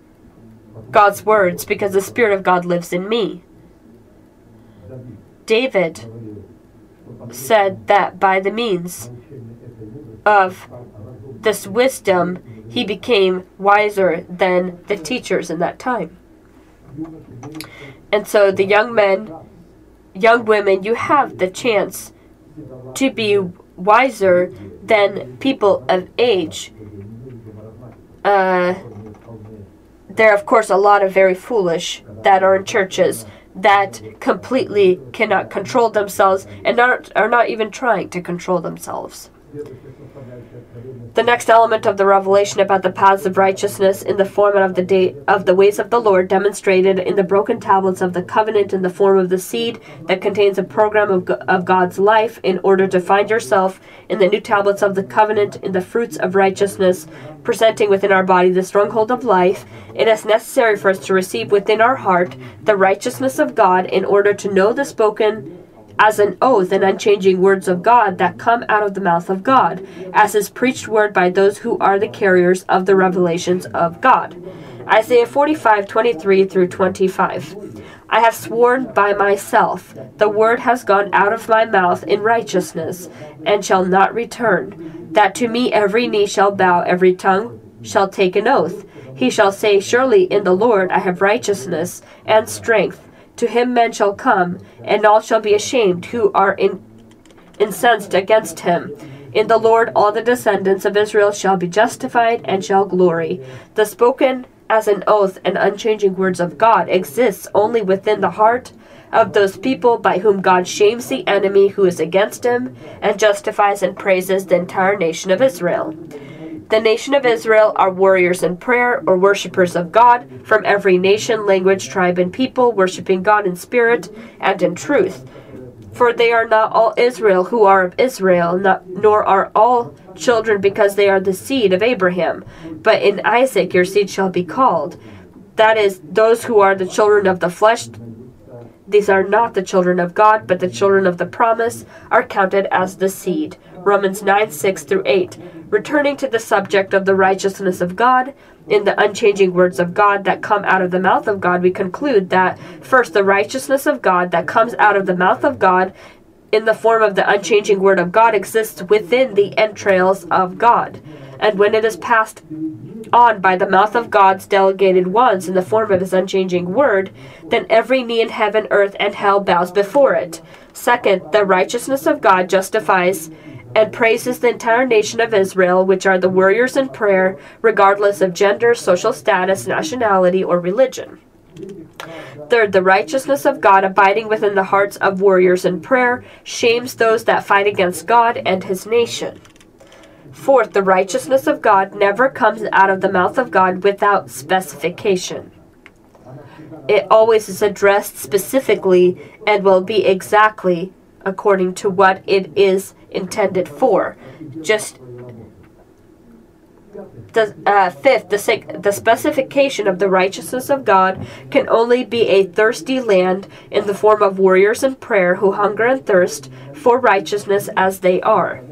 God's words because the Spirit of God lives in me. David said that by the means of this wisdom, he became wiser than the teachers in that time. And so, the young men, young women, you have the chance to be wiser than people of age uh, there are, of course, a lot of very foolish that are in churches that completely cannot control themselves and are, are not even trying to control themselves. The next element of the revelation about the paths of righteousness in the form of the day of the ways of the Lord demonstrated in the broken tablets of the covenant in the form of the seed that contains a program of, of God's life in order to find yourself in the new tablets of the covenant in the fruits of righteousness presenting within our body the stronghold of life. It is necessary for us to receive within our heart the righteousness of God in order to know the spoken as an oath and unchanging words of God that come out of the mouth of God, as is preached word by those who are the carriers of the revelations of God. Isaiah 45, 23 through 25. I have sworn by myself, the word has gone out of my mouth in righteousness, and shall not return, that to me every knee shall bow, every tongue shall take an oath. He shall say, Surely in the Lord I have righteousness and strength. To him men shall come, and all shall be ashamed who are in, incensed against him. In the Lord all the descendants of Israel shall be justified and shall glory. The spoken as an oath and unchanging words of God exists only within the heart of those people by whom God shames the enemy who is against him and justifies and praises the entire nation of Israel. The nation of Israel are warriors in prayer or worshippers of God from every nation, language, tribe, and people, worshiping God in spirit and in truth. For they are not all Israel who are of Israel, not, nor are all children because they are the seed of Abraham. But in Isaac your seed shall be called. That is, those who are the children of the flesh, these are not the children of God, but the children of the promise, are counted as the seed. Romans 9 6 through 8. Returning to the subject of the righteousness of God, in the unchanging words of God that come out of the mouth of God, we conclude that first, the righteousness of God that comes out of the mouth of God in the form of the unchanging word of God exists within the entrails of God. And when it is passed on by the mouth of God's delegated ones in the form of his unchanging word, then every knee in heaven, earth, and hell bows before it. Second, the righteousness of God justifies and praises the entire nation of Israel, which are the warriors in prayer, regardless of gender, social status, nationality, or religion. Third, the righteousness of God abiding within the hearts of warriors in prayer shames those that fight against God and his nation. Fourth, the righteousness of God never comes out of the mouth of God without specification. It always is addressed specifically and will be exactly according to what it is intended for. Just the uh, fifth, the, the specification of the righteousness of God can only be a thirsty land in the form of warriors in prayer who hunger and thirst for righteousness as they are.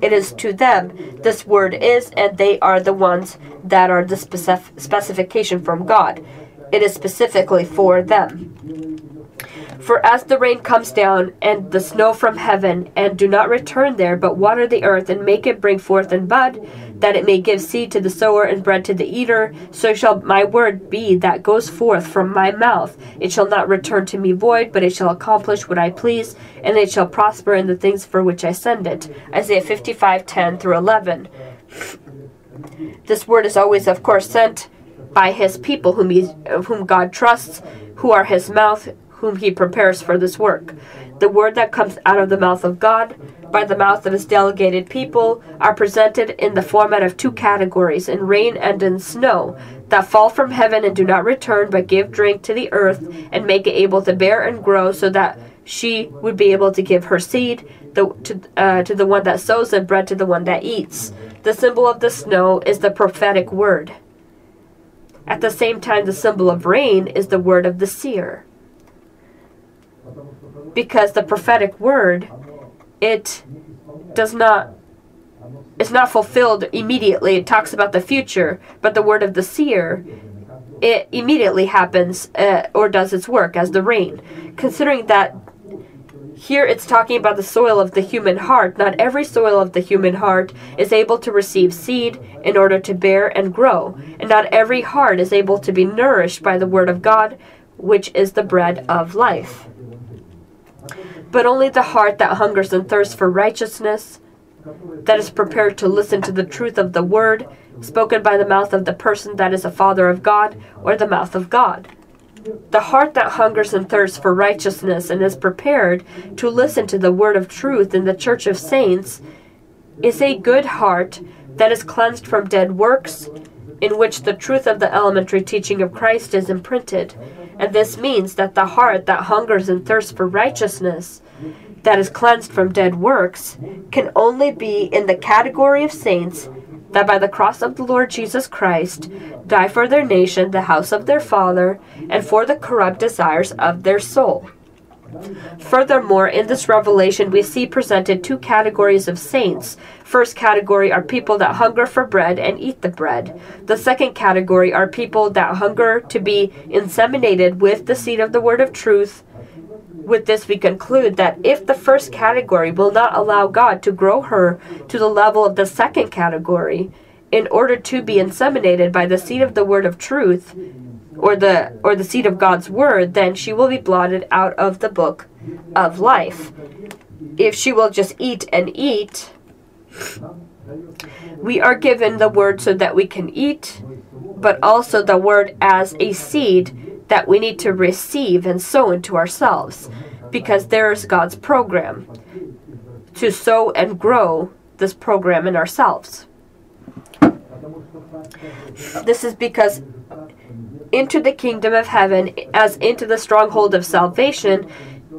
It is to them this word is, and they are the ones that are the specif- specification from God. It is specifically for them. For as the rain comes down and the snow from heaven, and do not return there, but water the earth and make it bring forth and bud, that it may give seed to the sower and bread to the eater, so shall my word be that goes forth from my mouth. It shall not return to me void, but it shall accomplish what I please, and it shall prosper in the things for which I send it. Isaiah 55 10 through 11. This word is always, of course, sent by his people whom, he, whom God trusts, who are his mouth, whom he prepares for this work. The word that comes out of the mouth of God, by the mouth of his delegated people, are presented in the format of two categories, in rain and in snow, that fall from heaven and do not return, but give drink to the earth, and make it able to bear and grow, so that she would be able to give her seed the, to, uh, to the one that sows and bread to the one that eats. The symbol of the snow is the prophetic word. At the same time, the symbol of rain is the word of the seer because the prophetic word it does not it's not fulfilled immediately it talks about the future but the word of the seer it immediately happens uh, or does its work as the rain considering that here it's talking about the soil of the human heart. Not every soil of the human heart is able to receive seed in order to bear and grow, and not every heart is able to be nourished by the Word of God, which is the bread of life but only the heart that hungers and thirsts for righteousness, that is prepared to listen to the truth of the word spoken by the mouth of the person that is a father of God or the mouth of God. The heart that hungers and thirsts for righteousness and is prepared to listen to the word of truth in the church of saints is a good heart that is cleansed from dead works, in which the truth of the elementary teaching of Christ is imprinted and this means that the heart that hungers and thirsts for righteousness, that is cleansed from dead works, can only be in the category of saints that by the cross of the Lord Jesus Christ die for their nation, the house of their father, and for the corrupt desires of their soul. Furthermore, in this revelation, we see presented two categories of saints. First category are people that hunger for bread and eat the bread. The second category are people that hunger to be inseminated with the seed of the word of truth. With this, we conclude that if the first category will not allow God to grow her to the level of the second category, in order to be inseminated by the seed of the word of truth, or the or the seed of God's word, then she will be blotted out of the book of life. If she will just eat and eat, we are given the word so that we can eat, but also the word as a seed that we need to receive and sow into ourselves, because there is God's program to sow and grow this program in ourselves. This is because into the kingdom of heaven as into the stronghold of salvation,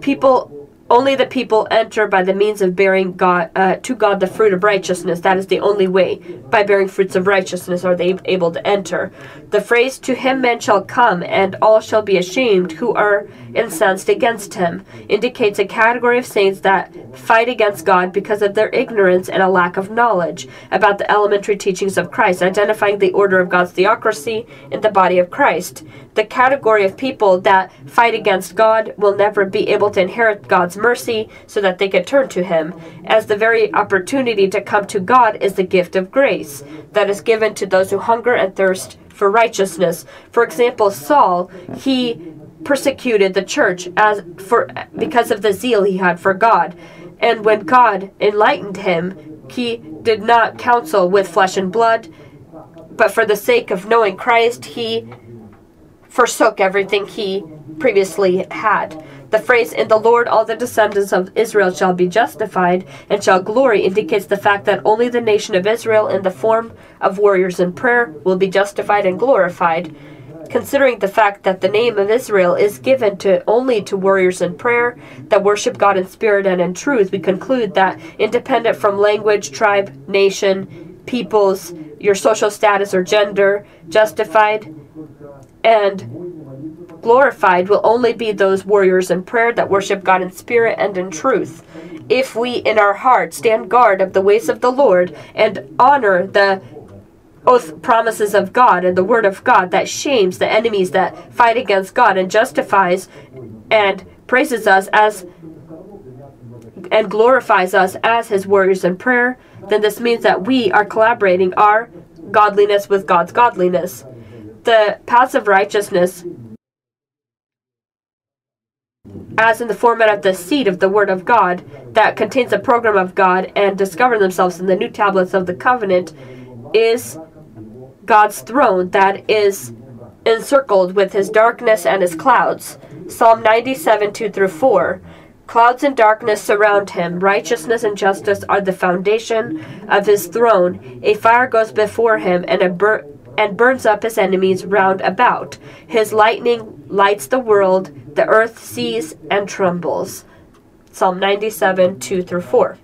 people only the people enter by the means of bearing God uh, to God the fruit of righteousness. That is the only way. By bearing fruits of righteousness are they able to enter. The phrase "To him men shall come, and all shall be ashamed who are incensed against him" indicates a category of saints that fight against God because of their ignorance and a lack of knowledge about the elementary teachings of Christ, identifying the order of God's theocracy in the body of Christ. The category of people that fight against God will never be able to inherit God's mercy so that they can turn to Him, as the very opportunity to come to God is the gift of grace that is given to those who hunger and thirst for righteousness. For example, Saul, he persecuted the church as for because of the zeal he had for God. And when God enlightened him, he did not counsel with flesh and blood, but for the sake of knowing Christ, he forsook everything he previously had. The phrase, In the Lord all the descendants of Israel shall be justified and shall glory, indicates the fact that only the nation of Israel, in the form of warriors in prayer, will be justified and glorified. Considering the fact that the name of Israel is given to only to warriors in prayer that worship God in spirit and in truth, we conclude that independent from language, tribe, nation, peoples, your social status or gender, justified and glorified will only be those warriors in prayer that worship God in spirit and in truth. If we in our heart stand guard of the ways of the Lord and honor the oath promises of God and the word of God that shames the enemies that fight against God and justifies and praises us as and glorifies us as his warriors in prayer, then this means that we are collaborating our godliness with God's godliness. The paths of righteousness, as in the format of the seed of the Word of God that contains the program of God and discover themselves in the new tablets of the covenant, is God's throne that is encircled with his darkness and his clouds. Psalm 97 2 through 4. Clouds and darkness surround him. Righteousness and justice are the foundation of his throne. A fire goes before him and, bur- and burns up his enemies round about. His lightning lights the world. The earth sees and trembles. Psalm 97 2 through 4.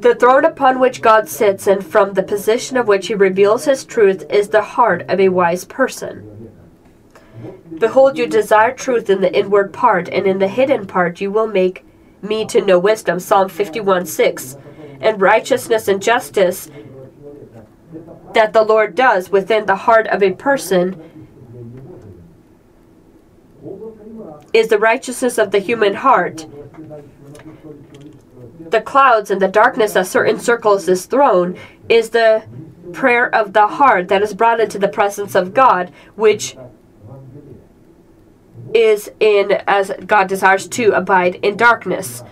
The throne upon which God sits and from the position of which he reveals his truth is the heart of a wise person. Behold, you desire truth in the inward part, and in the hidden part you will make me to know wisdom. Psalm 51 6. And righteousness and justice that the Lord does within the heart of a person is the righteousness of the human heart the clouds and the darkness that certain circles his throne is the prayer of the heart that is brought into the presence of God, which is in as God desires to abide in darkness.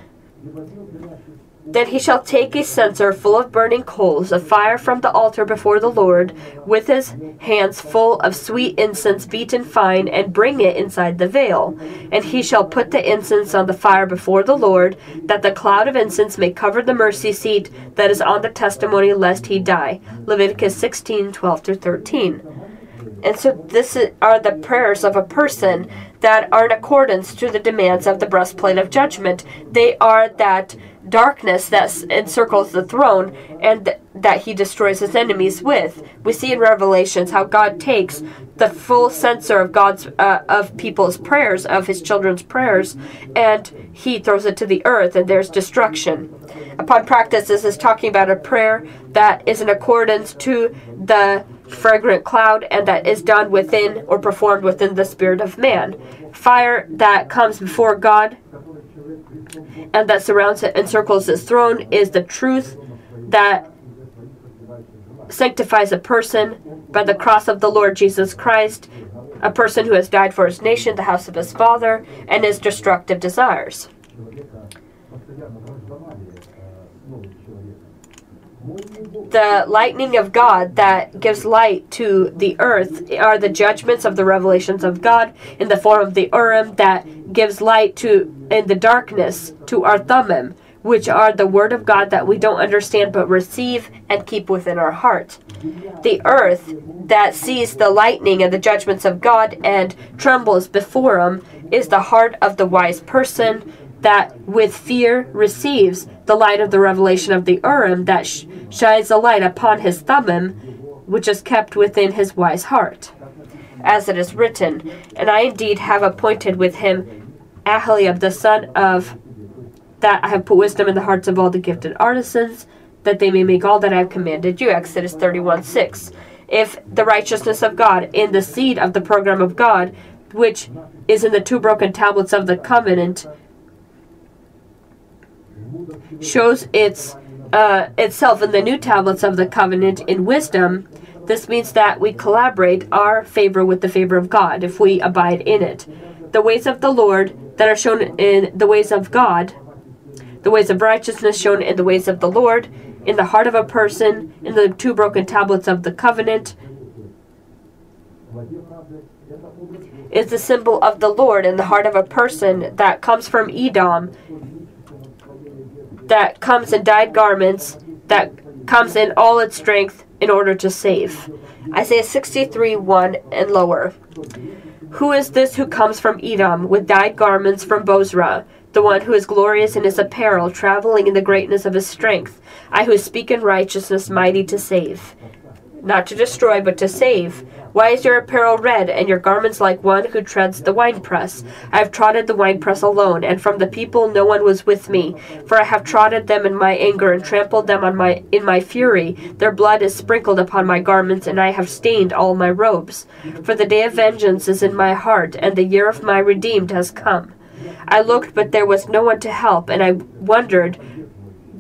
Then he shall take a censer full of burning coals of fire from the altar before the Lord, with his hands full of sweet incense beaten fine, and bring it inside the veil. And he shall put the incense on the fire before the Lord, that the cloud of incense may cover the mercy seat that is on the testimony, lest he die. Leviticus 16 12 13. And so, this are the prayers of a person that are in accordance to the demands of the breastplate of judgment. They are that darkness that encircles the throne and th- that he destroys his enemies with. We see in Revelations how God takes the full censer of God's uh, of people's prayers, of his children's prayers, and he throws it to the earth and there's destruction. Upon practice, this is talking about a prayer that is in accordance to the fragrant cloud and that is done within or performed within the spirit of man. Fire that comes before God and that surrounds it and circles his throne is the truth that sanctifies a person by the cross of the Lord Jesus Christ, a person who has died for his nation, the house of his father, and his destructive desires. The lightning of God that gives light to the earth are the judgments of the revelations of God in the form of the Urim that gives light to in the darkness to our Thummim, which are the word of God that we don't understand but receive and keep within our heart. The earth that sees the lightning and the judgments of God and trembles before him is the heart of the wise person that with fear receives the light of the revelation of the Urim that sh- shines a light upon his Thummim, which is kept within his wise heart. As it is written, And I indeed have appointed with him Aholiab the son of that I have put wisdom in the hearts of all the gifted artisans, that they may make all that I have commanded you. Exodus 31 6. If the righteousness of God in the seed of the program of God, which is in the two broken tablets of the covenant, shows its uh, itself in the new tablets of the covenant in wisdom, this means that we collaborate our favor with the favor of God if we abide in it. The ways of the Lord that are shown in the ways of God, the ways of righteousness shown in the ways of the Lord, in the heart of a person, in the two broken tablets of the covenant, is the symbol of the Lord in the heart of a person that comes from Edom that comes in dyed garments, that comes in all its strength in order to save. Isaiah 63 1 and lower. Who is this who comes from Edom with dyed garments from Bozrah? The one who is glorious in his apparel, traveling in the greatness of his strength. I who speak in righteousness, mighty to save. Not to destroy, but to save. Why is your apparel red, and your garments like one who treads the winepress? I have trodden the winepress alone, and from the people no one was with me. For I have trodden them in my anger, and trampled them on my in my fury. Their blood is sprinkled upon my garments, and I have stained all my robes. For the day of vengeance is in my heart, and the year of my redeemed has come. I looked, but there was no one to help, and I wondered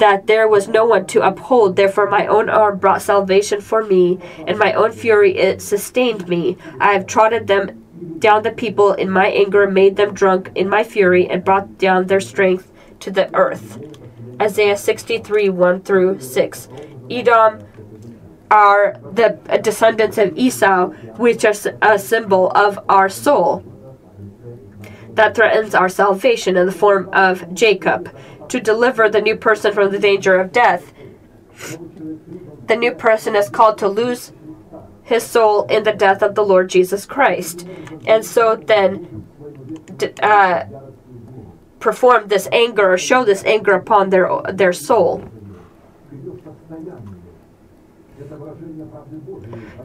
that there was no one to uphold. Therefore, my own arm brought salvation for me, and my own fury it sustained me. I have trodden them down the people in my anger, made them drunk in my fury, and brought down their strength to the earth. Isaiah 63 1 through 6. Edom are the descendants of Esau, which are a symbol of our soul that threatens our salvation in the form of Jacob to deliver the new person from the danger of death. The new person is called to lose his soul in the death of the Lord Jesus Christ. And so then uh, perform this anger or show this anger upon their their soul.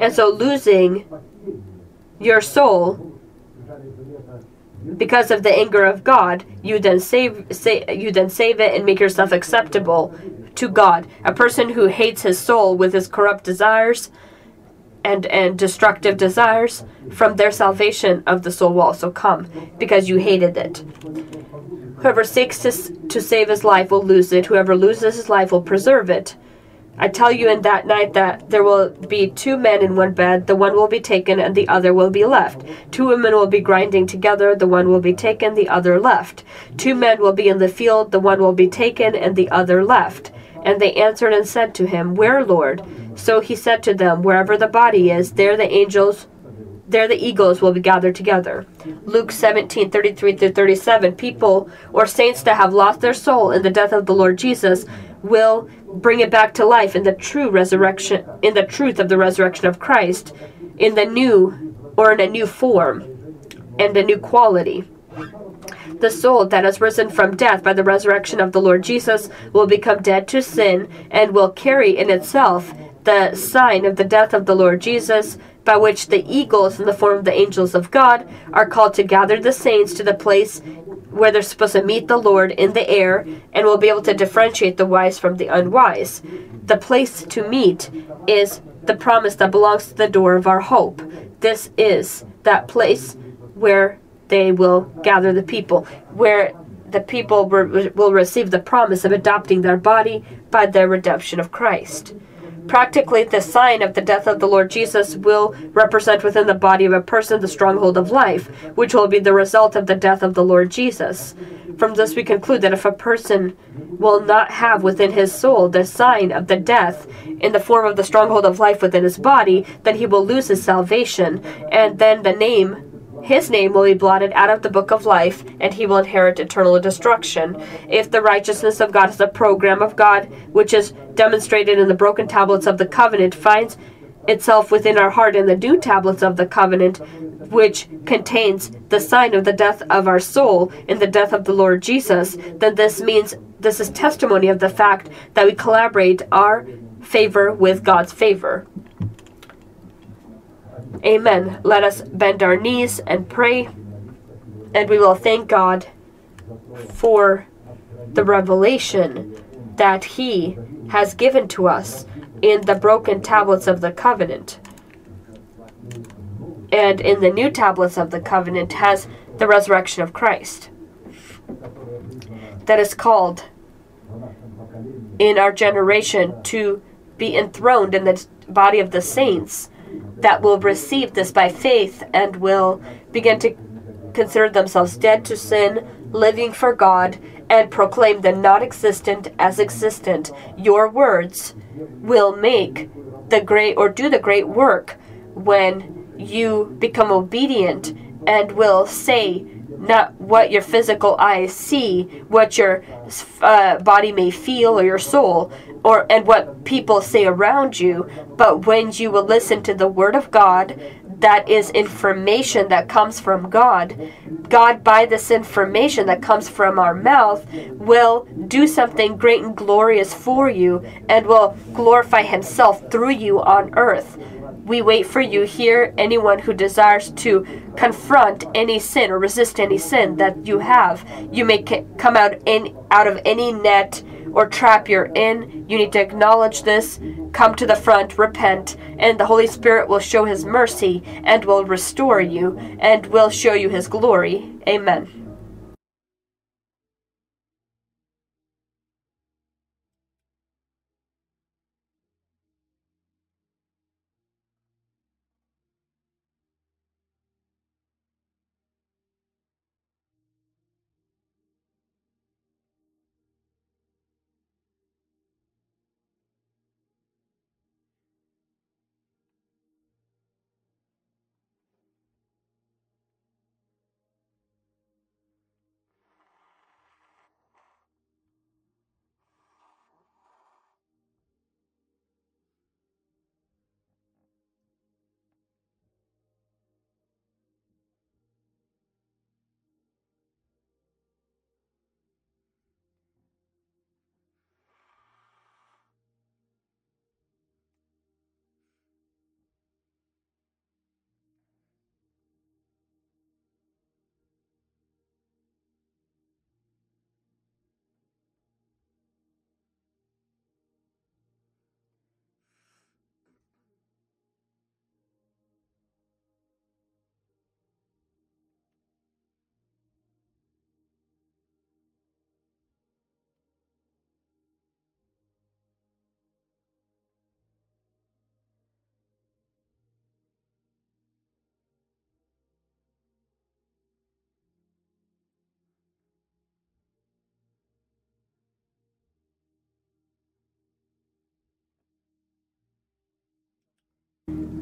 And so losing your soul because of the anger of God, you then save, you then save it and make yourself acceptable to God. A person who hates his soul with his corrupt desires and and destructive desires from their salvation of the soul will also come because you hated it. Whoever seeks to, to save his life will lose it. Whoever loses his life will preserve it. I tell you in that night that there will be two men in one bed, the one will be taken and the other will be left. Two women will be grinding together, the one will be taken, the other left. Two men will be in the field, the one will be taken and the other left. And they answered and said to him, Where, Lord? So he said to them, Wherever the body is, there the angels there the eagles will be gathered together. Luke 17, 33 through 37. People or saints that have lost their soul in the death of the Lord Jesus will bring it back to life in the true resurrection, in the truth of the resurrection of Christ, in the new or in a new form and a new quality. The soul that has risen from death by the resurrection of the Lord Jesus will become dead to sin and will carry in itself the sign of the death of the Lord Jesus, by which the eagles, in the form of the angels of God, are called to gather the saints to the place where they're supposed to meet the Lord in the air and will be able to differentiate the wise from the unwise. The place to meet is the promise that belongs to the door of our hope. This is that place where they will gather the people, where the people will receive the promise of adopting their body by the redemption of Christ. Practically, the sign of the death of the Lord Jesus will represent within the body of a person the stronghold of life, which will be the result of the death of the Lord Jesus. From this, we conclude that if a person will not have within his soul the sign of the death in the form of the stronghold of life within his body, then he will lose his salvation, and then the name his name will be blotted out of the book of life, and he will inherit eternal destruction. If the righteousness of God is the program of God, which is demonstrated in the broken tablets of the covenant, finds itself within our heart in the new tablets of the covenant, which contains the sign of the death of our soul in the death of the Lord Jesus, then this means this is testimony of the fact that we collaborate our favor with God's favor. Amen. Let us bend our knees and pray, and we will thank God for the revelation that He has given to us in the broken tablets of the covenant. And in the new tablets of the covenant has the resurrection of Christ. That is called in our generation to be enthroned in the body of the saints that will receive this by faith and will begin to consider themselves dead to sin, living for God, and proclaim the not existent as existent. Your words will make the great or do the great work when you become obedient and will say not what your physical eyes see, what your uh, body may feel or your soul, or and what people say around you, but when you will listen to the word of God, that is information that comes from God. God, by this information that comes from our mouth, will do something great and glorious for you and will glorify Himself through you on earth. We wait for you here, anyone who desires to confront any sin or resist any sin that you have. You may come out in out of any net or trap you're in. You need to acknowledge this, come to the front, repent, and the Holy Spirit will show His mercy and will restore you and will show you His glory. Amen.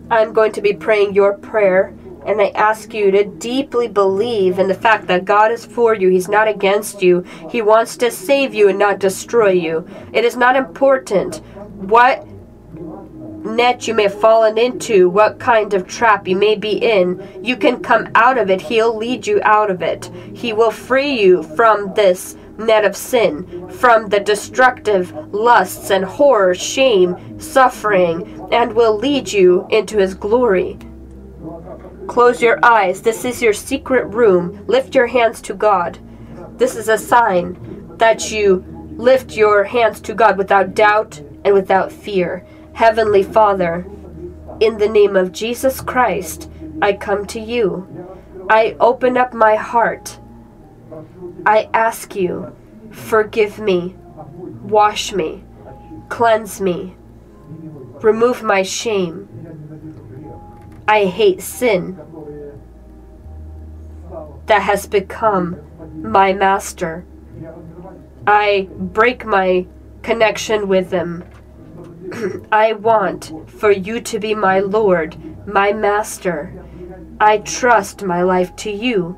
I'm going to be praying your prayer, and I ask you to deeply believe in the fact that God is for you. He's not against you. He wants to save you and not destroy you. It is not important what net you may have fallen into, what kind of trap you may be in, you can come out of it. He'll lead you out of it. He will free you from this net of sin, from the destructive lusts and horror, shame, suffering, and will lead you into His glory. Close your eyes. This is your secret room. Lift your hands to God. This is a sign that you lift your hands to God without doubt and without fear. Heavenly Father, in the name of Jesus Christ, I come to you. I open up my heart. I ask you, forgive me, wash me, cleanse me, remove my shame. I hate sin that has become my master. I break my connection with them. I want for you to be my Lord, my Master. I trust my life to you.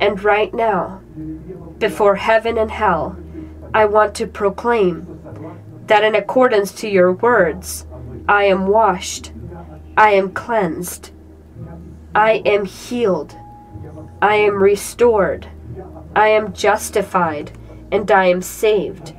And right now, before heaven and hell, I want to proclaim that in accordance to your words, I am washed, I am cleansed, I am healed, I am restored, I am justified, and I am saved.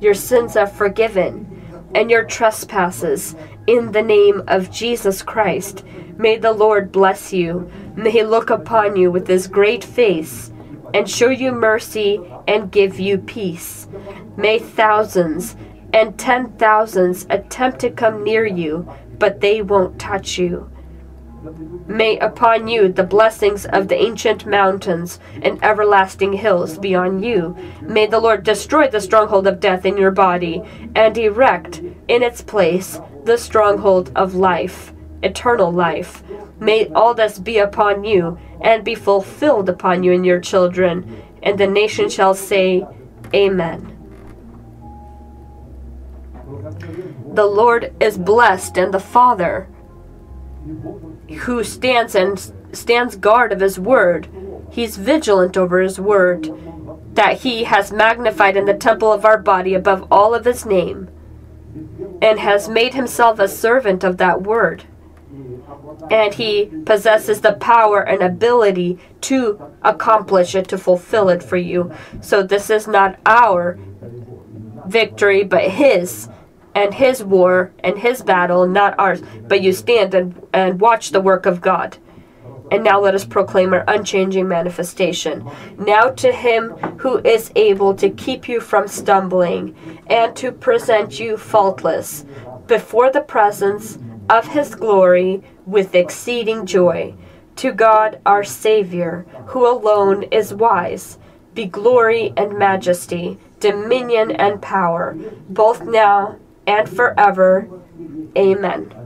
Your sins are forgiven and your trespasses in the name of Jesus Christ. May the Lord bless you. May he look upon you with his great face and show you mercy and give you peace. May thousands and ten thousands attempt to come near you, but they won't touch you. May upon you the blessings of the ancient mountains and everlasting hills be on you. May the Lord destroy the stronghold of death in your body and erect in its place the stronghold of life, eternal life. May all this be upon you and be fulfilled upon you and your children. And the nation shall say, Amen. The Lord is blessed and the Father who stands and stands guard of his word. He's vigilant over his word that he has magnified in the temple of our body above all of his name and has made himself a servant of that word. And he possesses the power and ability to accomplish it, to fulfill it for you. So this is not our victory, but his and his war and his battle, not ours. But you stand and, and watch the work of God. And now let us proclaim our unchanging manifestation. Now to him who is able to keep you from stumbling and to present you faultless before the presence of his glory with exceeding joy. To God our Savior, who alone is wise, be glory and majesty, dominion and power, both now and forever. Amen.